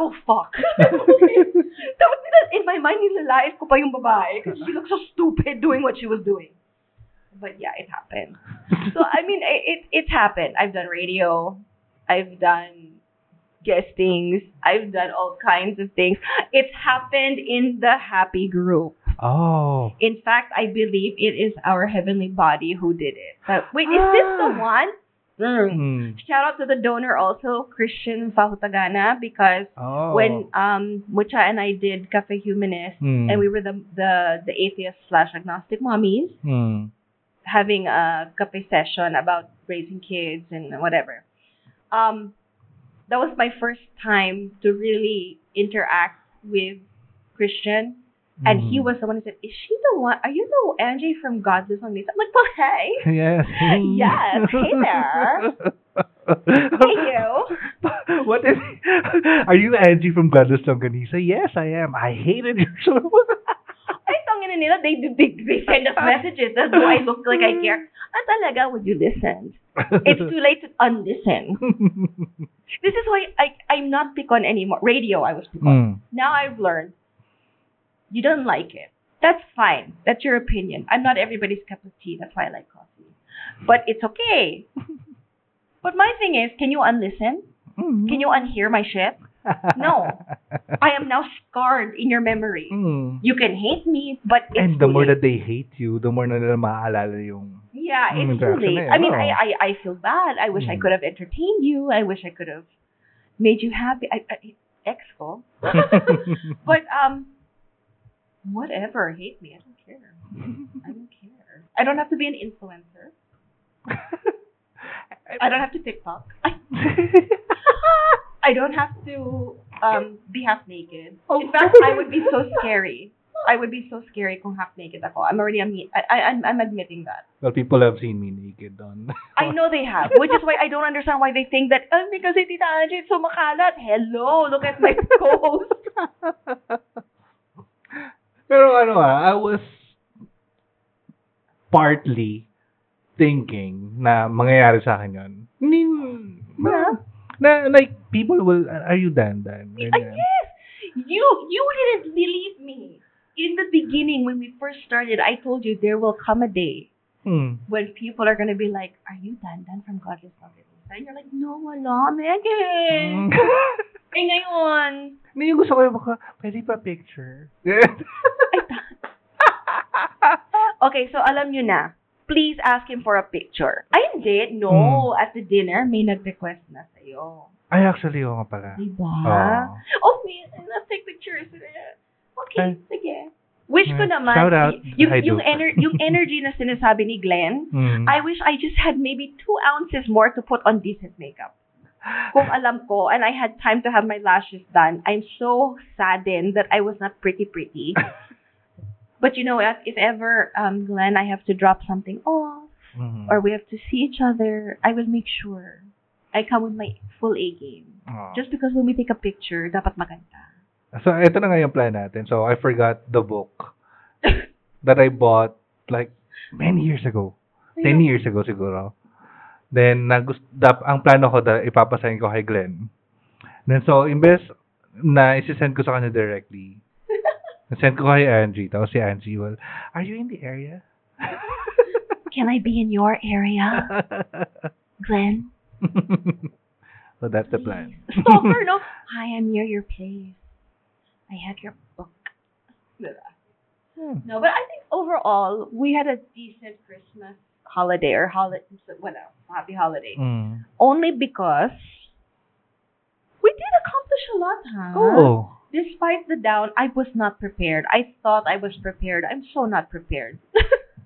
Oh, fuck. Tapos in my mind, nilalait ko pa yung babae because she looked so stupid doing what she was doing. But yeah, it happened. So, I mean, it, it, it's happened. I've done radio. I've done guestings. I've done all kinds of things. It's happened in the happy group. Oh. In fact, I believe it is our heavenly body who did it. But wait, is this the Ah. one? Mm. Mm. Shout out to the donor also, Christian Fahutagana, because Oh. when um Mucha and I did Cafe Humanist, Mm. and we were the the the atheist slash agnostic mommies Mm. having a cafe session about raising kids and whatever. Um, that was my first time to really interact with Christian. And he Mm. was the one who said, Is she the one? Are you the Angie from Godless Longganisa? I'm like, Well, hey. Yes. Yes, hey there. Hey, you. What is? Are you Angie from God Godless Longganisa? Yes, I am. I hated your show. Tangina nila, they, they, they send us messages. That do I look like I care? Ah, talaga, would you listen? It's too late to unlisten. This is why I, I'm not pick on anymore. Radio, I was pick on. mm. Now I've learned you don't like it. That's fine. That's your opinion. I'm not everybody's cup of tea. That's why I like coffee. But it's okay. But my thing is, can you unlisten? Can you unhear my shit? No. I am now scarred in your memory. Mm. You can hate me, but it's And the more late. that they hate you, the more na nila maaalala yung... Yeah, it's too late. I mean. I, I I feel bad. I wish I Mm. could have entertained you. I wish I could have made you happy. I, I exco. but um, whatever. Hate me. I don't care. I don't care. I don't have to be an influencer. I don't have to TikTok. I, I don't have to um be half naked. Oh. In fact, I would be so scary. I would be so scary kung half naked ako. I'm already admi- I, I I'm, I'm admitting that. well, people have seen me naked on. I know they have, which is why I don't understand why they think that, oh, because si Tita Angie is so makalat. Hello, look at my post. Pero ano ah, I was partly thinking na mangyayari sa akin yun. Hindi, na, na, like, people will, are you done, Dan? Ah, Ganyan. yes, you you didn't believe me. In the beginning, when we first started, I told you there will come a day Hmm. when people are gonna be like, "Are you done, done from Godless Love It?" And you're like, "No, wala, Megan." eh ngayon, Hindi yung gusto ko yung baka, pwede pa picture. okay, so alam nyo na. Please ask him for a picture. Ay, hindi. No. At the dinner, may nag-request na sa'yo. Ay, actually, oo nga pala. Diba? Oo. Oh, man. Let's take pictures. Okay, Ay. sige. Wish ko naman. Shout out. Yung, I yung, ener- yung energy na sinasabi ni Glenn, Hmm. I wish I just had maybe two ounces more to put on decent makeup. Kung alam ko, and I had time to have my lashes done, I'm so saddened that I was not pretty pretty. But you know what? If ever, um, Glenn, I have to drop something off, Mhm. or we have to see each other, I will make sure I come with my full A game. Oo. Just because when we take a picture, dapat maganda. So, ito na nga yung plan natin. So, I forgot the book that I bought like many years ago. 10 years ago siguro. Then, nagust dap, ang plano ko da, ipapasahin ko kay Glenn. Then, so, imbes na isi-send ko sa kanya directly, send ko kay Angie. Tapos si Angie, well, are you in the area? Can I be in your area, Glenn? so, that's the plan. Stalker, no? Hi, I'm near your place. I had your book. Hmm. No, but I think overall we had a decent Christmas holiday or holiday, whatever, happy holiday. Mm. Only because we did accomplish a lot, huh? Oh. Despite the down, I was not prepared. I thought I was prepared. I'm so not prepared.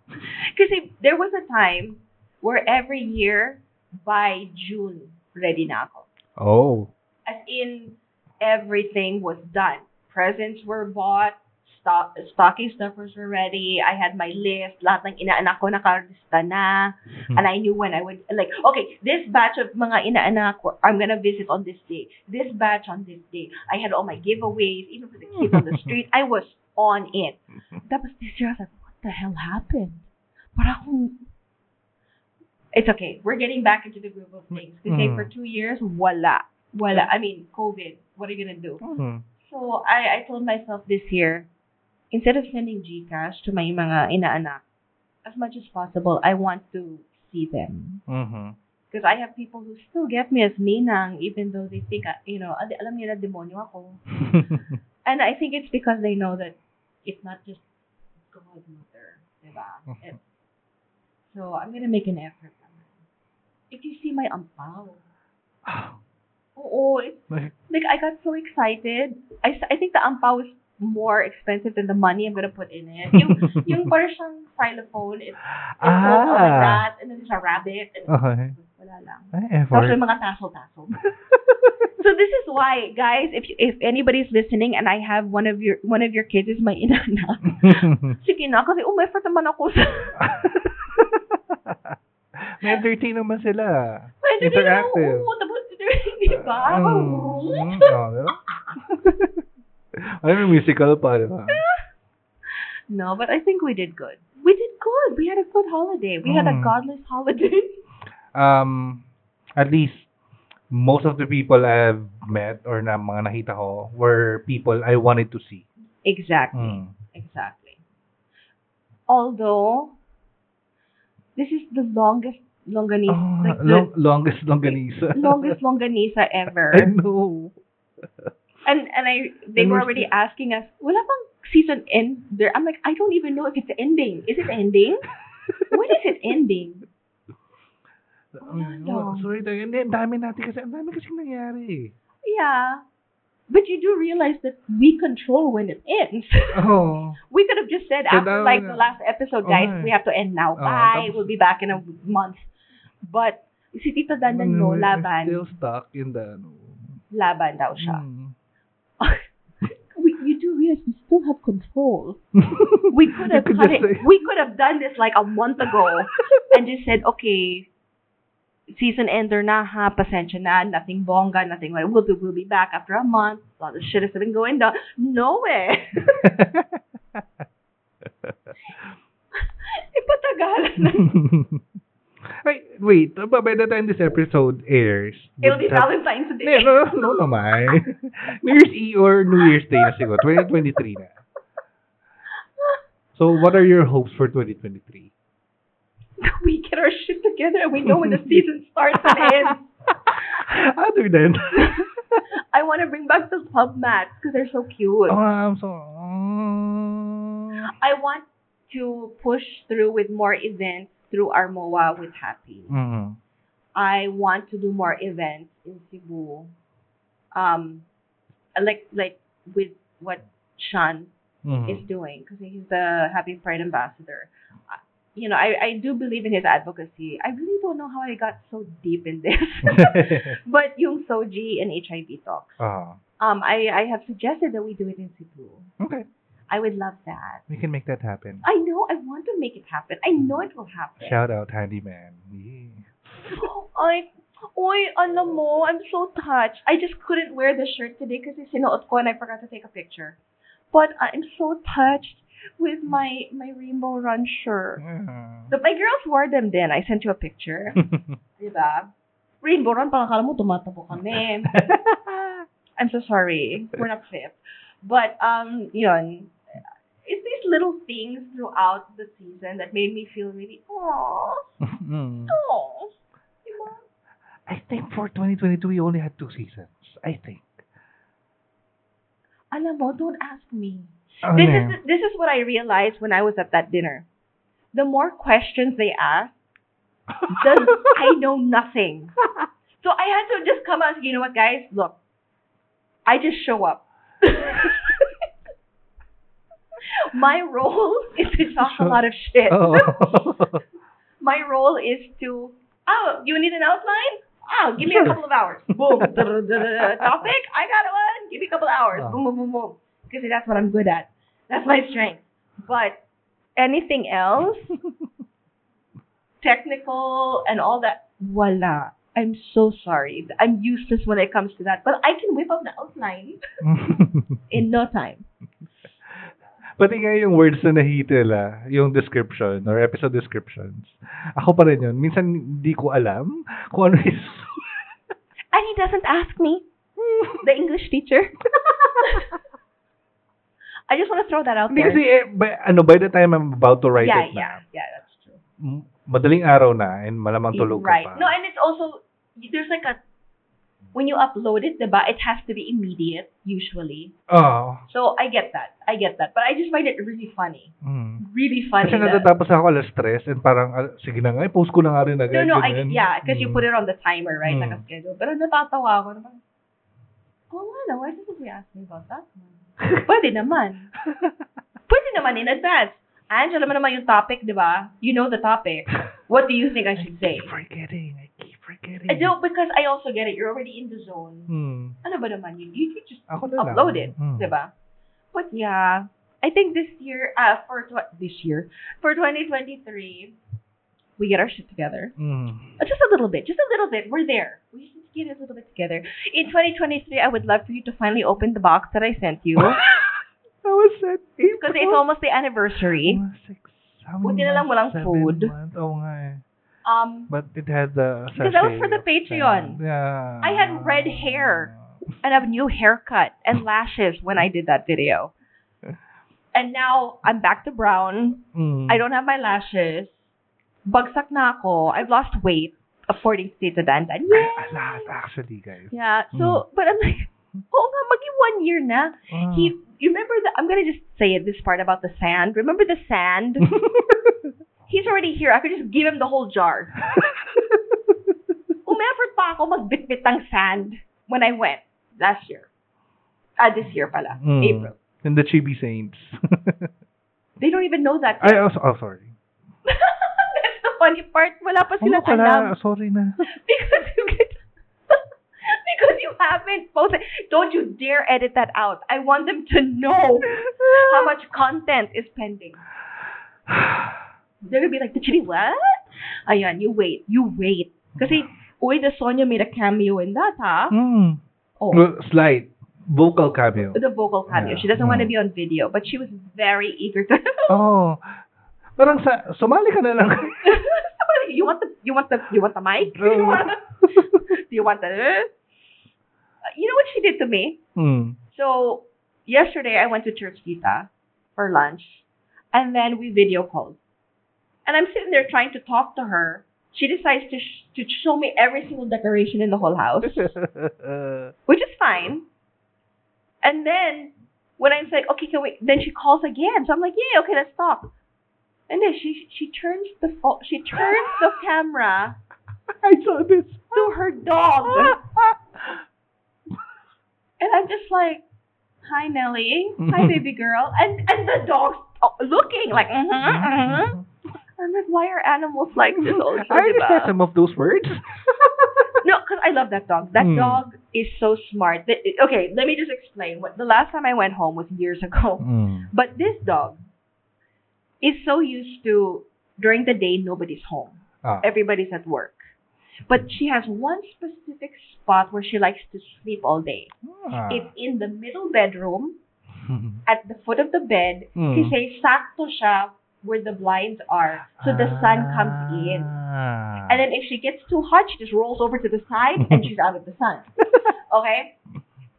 Because there was a time where every year by June, ready na ako. Oh. As in, everything was done. Presents were bought, stock, stocking stuffers were ready. I had my list. Lahat ng inaanak ko nakarista na. Hmm. And I knew when I would, like, okay, this batch of mga inaanak ko, I'm gonna visit on this day. This batch on this day. I had all my giveaways, even for the kids on the street. I was on it. Tapos this year, I was like, what the hell happened? Parang, it's okay. We're getting back into the groove of things. Kasi Mm. for two years, wala. Wala. I mean, COVID. What are you gonna do? Mhm. So, I, I told myself this year, instead of sending Gcash to my mga inaanak, as much as possible, I want to see them. Mhm. Because I have people who still get me as ninang, even though they think, uh, you know, "Ade, alam nila demonyo ako. And I think it's because they know that it's not just godmother, diba? Mhm. It- so, I'm gonna make an effort. if you see my ampaw. Oo, Like, I got so excited. I, I think the ampaw is more expensive than the money I'm gonna put in it. Yung, yung parang siyang xylophone, it's, it goes out like ah. that, and then there's a rabbit, and Okay. wala lang. Ay, Tapos yung mga tassel-tassel. so this is why, guys, if you, if anybody's listening and I have one of your one of your kids is my inana, sige na, kasi umeffort naman ako sa... May entertain naman sila. Pwede din Interactive. Oo, tapos, di ba? Mm, mm? Musical pa, di ba? No, but I think we did good. We did good. We had a good holiday. We had a Mm. godless holiday. Um, at least, most of the people I've met or na mga nakita ko were people I wanted to see. exactly. Mm. Exactly. Although, this is the longest longanisa, Oh, like long, longest longganisa. the longest longanisa ever. I know. And and I they And were already asking us, wala bang season end there? I'm like, I don't even know if it's ending. Is it ending? when is it ending? Um, Wala. sorry. Hindi, ang dami natin kasi, ang dami kasing nangyari. Yeah. But you do realize that we control when it ends. Oh. we could have just said So after like the last episode, guys, Okay. we have to end now. Oh, Bye. tapos- we'll be back in a month. But si Tito Dandan no, Mm, laban. Still stuck in the, ano. Laban daw siya. Mm. we, you do realize we still have control. We could have could cut it. say- We could have done this like a month ago and just said, okay, season ender na ha, pasensya na, nothing bonga, nothing like, we'll, be- we'll be back after a month. A lot of shit has been going down. No way. Ipatagalan na. Wait, wait. But by the time this episode airs, It'll be Valentine's No, Day. no, no naman. New Year's Eve or New Year's Day na siguro. 2023 na. So, what are your hopes for 2023? we get our shit together and we know when the season starts and ends. Other than... I want to bring back the pub mats because they're so cute. oh, I'm so... mm, I want to push through with more events through our MOA with Happy. mm, I want to do more events in Cebu. Um, like like with what Sean mm. is doing because he's the Happy Pride ambassador. Uh, You know, I, I do believe in his advocacy. I really don't know how I got so deep in this. but yung SOGIE and HIV talk. Ah, Um, I, I have suggested that we do it in Cebu. okay. I would love that. We can make that happen. I know. I want to make it happen. I know it will happen. Shout out, handyman. Yeah. Ay, oy, alam mo, I'm so touched. I just couldn't wear the shirt today kasi sinuot ko and I forgot to take a picture. But I'm so touched with my my rainbow run shirt. Ah. So my girls wore them then. I sent you a picture. diba? Rainbow run, parang kala mo tumatabo kami. I'm so sorry. We're not fit. But, um, yun. Little things throughout the season that made me feel really, Mm. aww. Diba? I think for 2022 we only had two seasons. I think. Alam mo, don't ask me. Ano this is this is what I realized when I was at that dinner. The more questions they ask, the I know nothing. So I had to just come out. You know what, guys? Look, I just show up. My role is to talk a lot of shit. Oh. My role is to. Oh, you need an outline? Oh, give me a couple of hours. Boom. Topic? I got one. Give me a couple of hours. Oh. Boom, boom, boom, boom. Because that's what I'm good at. That's my strength. But anything else, technical and all that, voila. I'm so sorry. I'm useless when it comes to that. But I can whip up the outline in no time. Pati nga yung words na nahitila, yung description or episode descriptions. Ako pa rin yun. Minsan hindi ko alam kung ano is... And he doesn't ask me, the English teacher. I just want to throw that out there. kasi, eh, by, ano, by the time I'm about to write yeah, it yeah, na, yeah, that's true. madaling araw na and malamang tulog right. ka pa. No, and it's also there's like a when you upload it, diba, it has to be immediate usually. Oh. So I get that. I get that. But I just find it really funny. Mm. Really funny. Kasi that- natatapos ako alas stress and parang, ah, sige na nga, post ko na nga rin agad. No, no, I, yeah, because you Mm. put it on the timer, right? Mm. Naka-schedule. Pero natatawa ako naman. Oh, ano, why didn't we ask me about that? Pwede naman. Pwede naman in advance. Ange, alam mo naman yung topic, di ba? You know the topic. What do you think I should say? keep forgetting. I forgetting. I don't, because I also get it. You're already in the zone. Hmm. Ano ba naman yun? You could just Ako na lang. upload it, Hmm. But yeah, I think this year, uh, for tw- this year, for 2023, we get our shit together. Hmm. Uh, Just a little bit, just a little bit. We're there. We just get it a little bit together. In 2023, I would love for you to finally open the box that I sent you I was April. because it's almost the anniversary. Six, how Buti na lang walang food. months. Oo nga eh. Um, But it had the Because that was for the Patreon. Yeah. I had red hair. and a new haircut and lashes when I did that video. And now I'm back to brown. Mm. I don't have my lashes. Bagsak na ako. I've lost weight according to Tita Dandan. Ay, a lot, actually, guys. Yeah. So, but I'm like, oh nga, magi one year na. Ah. He, you remember that? I'm gonna just say it, this part about the sand. Remember the sand? He's already here. I could just give him the whole jar. Umeffort pa ako magbitbit ng sand when I went last year. Ah, this year pala. Mm. April. And the Chibi Saints. They don't even know that. Ay, oh, so- oh, sorry. That's the funny part. Wala pa Ano silang pala? alam. Sorry na. because you get because you haven't posted. Don't you dare edit that out. I want them to know how much content is pending. They're gonna be like, did you what? Ayan, you wait. You wait. Kasi, Uy, the Sonia made a cameo in that, ha? Hmm. Oh, Well, Slight. Vocal cameo. the vocal cameo. Yeah. She doesn't want to Mm. be on video, but she was very eager to. Oh. Parang sa, sumali ka na lang. you want the you want the you want the mic? You want do you want the? You know what she did to me? hmm. So yesterday I went to Church Kita for lunch, and then we video called. And I'm sitting there trying to talk to her. She decides to sh- to show me every single decoration in the whole house, which is fine. And then when I'm like, okay, can we? Then she calls again. So I'm like, yeah, okay, let's talk. And then she she turns the pho- she turns the camera I saw this. to her dog. And I'm just like, hi, Nellie. Hi, baby girl. And and the dog's looking like, mm-hmm, mm-hmm. I'm like, why are animals like this also, I already diba? said some of those words. No, because I love that dog. That Hmm. dog is so smart. The- Okay, let me just explain. What The last time I went home was years ago. Hmm. But this dog is so used to, during the day, nobody's home. Ah. Everybody's at work. But she has one specific spot where she likes to sleep all day. Ah. It's in the middle bedroom, at the foot of the bed. Hmm. Kasi sakto siya where the blinds are. So the sun comes in. Ah. And then if she gets too hot, she just rolls over to the side and she's out of the sun. Okay?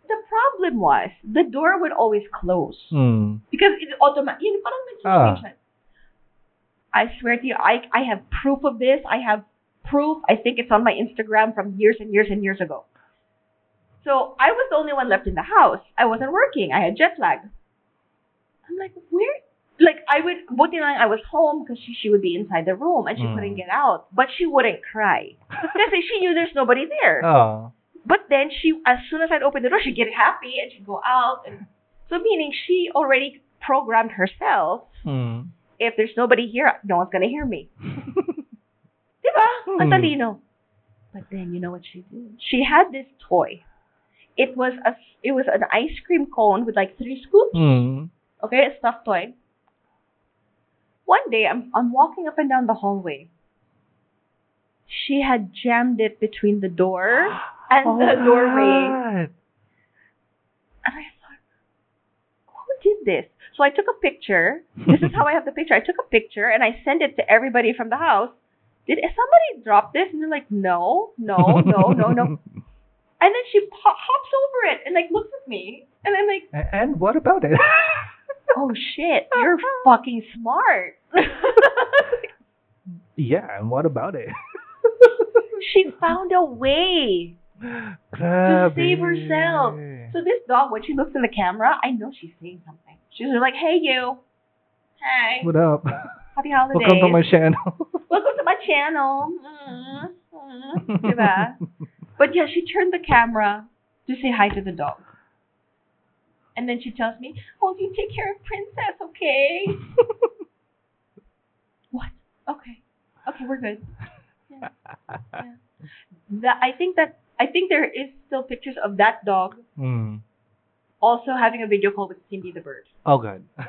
The problem was, the door would always close. Hmm. Because it's automatic. Parang nag-change na. I swear to you, I, I have proof of this. I have proof. I think it's on my Instagram from years and years and years ago. So I was the only one left in the house. I wasn't working. I had jet lag. I'm like, where? Like I would, buti lang I was home because she, she would be inside the room and she Mm. couldn't get out. But she wouldn't cry. Kasi she knew there's nobody there. Oh. But then she, as soon as I'd open the door, she'd get happy and she'd go out. And so meaning she already programmed herself. Hmm. If there's nobody here, no one's gonna hear me. Diba? Ang talino. But then you know what she did? She had this toy. It was a, it was an ice cream cone with like three scoops. Hmm. Okay, a stuffed toy. One day, I'm I'm walking up and down the hallway. She had jammed it between the door and Oh, the doorway. God. And I thought, who did this? So I took a picture. This is how I have the picture. I took a picture and I sent it to everybody from the house. Did somebody drop this? And they're like, no, no, no, no, no. And then she po- hops over it and like looks at me. And I'm like, And what about it? oh shit, you're fucking smart. yeah, and what about it? she found a way to save herself. So this dog, when she looks in the camera, I know she's saying something. She's like, "Hey, you. Hey, What up? happy holidays. Welcome to my channel. Welcome to my channel." Mm, mm, diba? But yeah, she turned the camera to say hi to the dog. And then she tells me, "Oh, you take care of Princess, okay?" what? Okay. Okay, we're good. Yeah. yeah. That I think that I think there is still pictures of that dog Hmm. also having a video call with Cindy the bird. Oh god.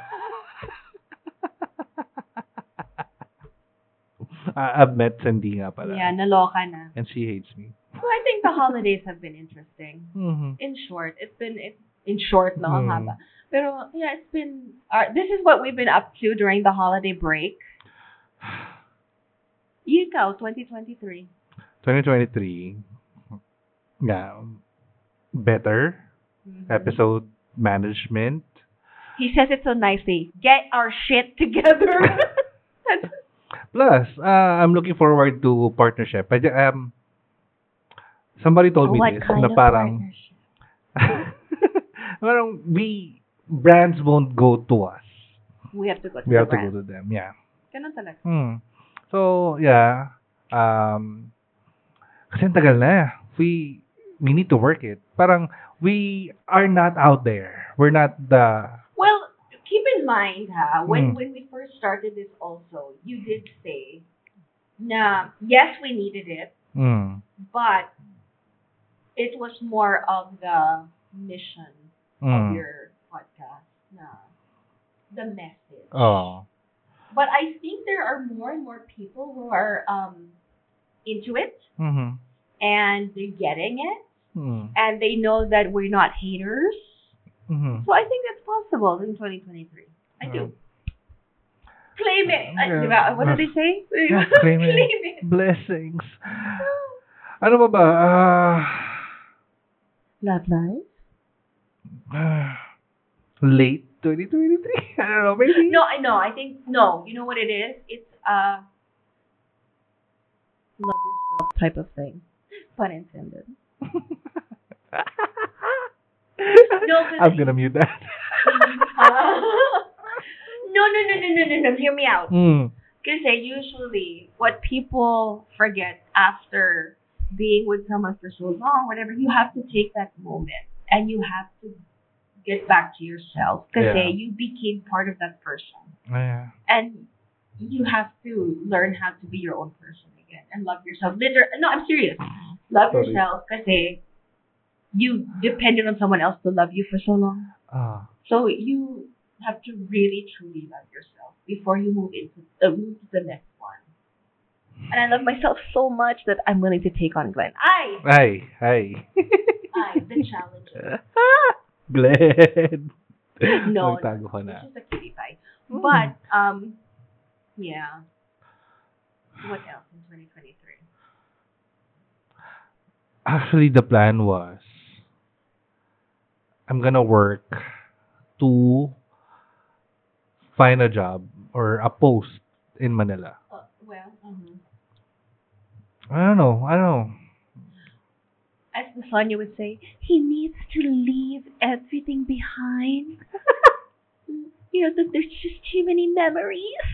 I- I've met Cindy nga pala. Yeah, naloka na. And she hates me. So I think the holidays have been interesting. Mm-hmm. In short, it's been it, in short, no, Mm. haba. Pero yeah, it's been. Our, this is what we've been up to during the holiday break. Ikaw, 2023. 2023. Yeah. Better Mhm. episode management. He says it so nicely. Get our shit together. Plus, uh, I'm looking forward to partnership. I, um, somebody told me what this kind na of parang partnership? parang we brands won't go to us. We have to go to We have to go to them. Yeah. Ganun talaga. Hmm. So, yeah. Um, kasi tagal na. We, we need to work it. Parang, we are not out there. We're not the, Well, keep in mind, ha, when Mm. when we first started this, also, you did say, na yes, we needed it, mm, but it was more of the mission of mm, your podcast, na the message. oh, But I think there are more and more people who are um into it mm-hmm, and they're getting it mm, and they know that we're not haters. mm-hmm. So I think that's possible in 2023. I do. Claim it. Yeah. What do they say? Yeah, claim it. Claim it. Blessings. Ano ba ba? Ah, Love life? late 2023? I don't know, maybe. No, I know. I think no. You know what it is? It's uh love yourself type of thing. Pun intended. No, I'm gonna mute that. Uh, no, no, no, no, no, no, no. Hear me out. Mm. Kasi usually, what people forget after being with someone for so long, whatever, you have to take that moment and you have to get back to yourself. because Yeah. you became part of that person. Yeah. And you have to learn how to be your own person again and love yourself. Literally, no, I'm serious. Love Sorry. yourself because you depended on someone else to love you for so long. Ah. So you have to really truly love yourself before you move into uh, move to the next one. And I love myself so much that I'm willing to take on Glenn. I, Ay, ay. I, the challenge. Glenn. No, It's na. just a kitty pie. Mm. But um, yeah. What else in 2023? Actually, the plan was I'm gonna work to find a job or a post in Manila. Uh, well, mhm. I don't know. I don't know. As Sonia would say, he needs to leave everything behind. you know, that there's just too many memories.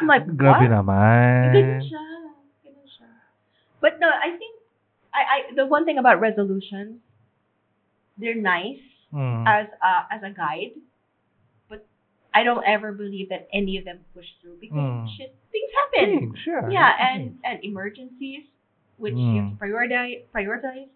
I'm like, Grabe what? naman. Ganun siya. Ganun siya. But no, I think I, I the one thing about resolutions, they're nice Mm. as a as a guide, but I don't ever believe that any of them push through because Mm. shit things happen. Thanks, yeah. Yeah, and and emergencies, which you have to Mm. prioritize prioritize,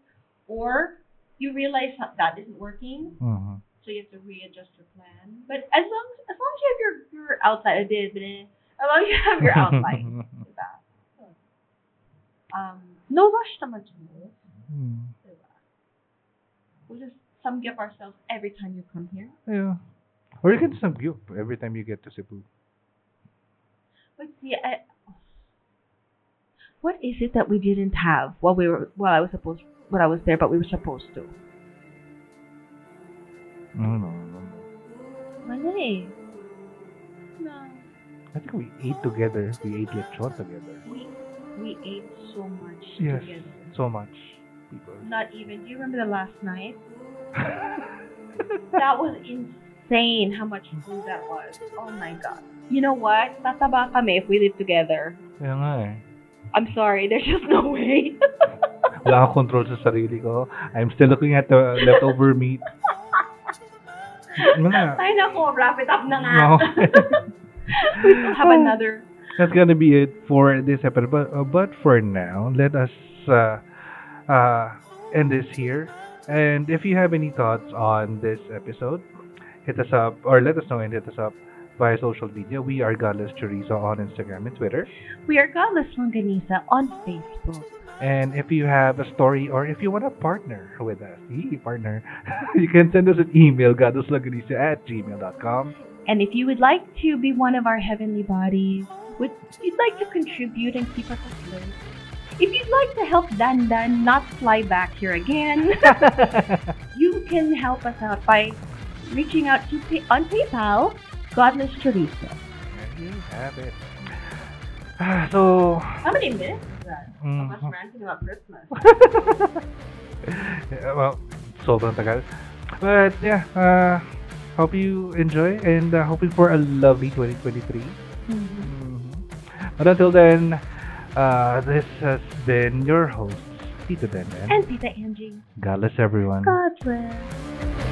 or you realize that isn't working, Mhm. so you have to readjust your plan. But as long as long as you have your your outside, as long as you have your outline, diba? Um, no rush naman to move, Mm. diba? We'll just samgyup ourselves every time you come here. Yeah. Or you can samgyup every time you get to Cebu. But see, I, what is it that we didn't have while we were while I was supposed when I was there, but we were supposed to? I don't know. I don't know. Wala. No. I think we ate together. We ate lechon together. We we ate so much Yes. together. So much. people. Not even. Do you remember the last night? That was insane how much food that was. Oh my god. You know what? Tataba kami if we live together. Kaya nga eh. I'm sorry, there's just no way. Wala akong control sa sarili ko. I'm still looking at the leftover meat. Nga? Ay nako, wrap it up na nga. No. we still have another. That's gonna be it for this episode. But, uh, but for now, let us uh, uh, end this here. And if you have any thoughts on this episode, hit us up or let us know and hit us up via social media. We are Godless Chorizo on Instagram and Twitter. We are Godless Longanisa on Facebook. And if you have a story or if you want to partner with us, ee, partner, you can send us an email, godlesslongganisa at gmail.com. And if you would like to be one of our heavenly bodies, would you'd like to contribute and keep us afloat, if you'd like to help Dandan not fly back here again, you can help us out by reaching out to pay- on PayPal, Godless Chorizo. There you have it. So, How many minutes? Mm. Of us ranting about Christmas. Yeah, well, sobrang tagal. But yeah, uh, hope you enjoy and uh, hoping for a lovely 2023. Mhm. But until then, uh, this has been your host, Tito Dandan. And Tita Angie. God bless everyone. God bless.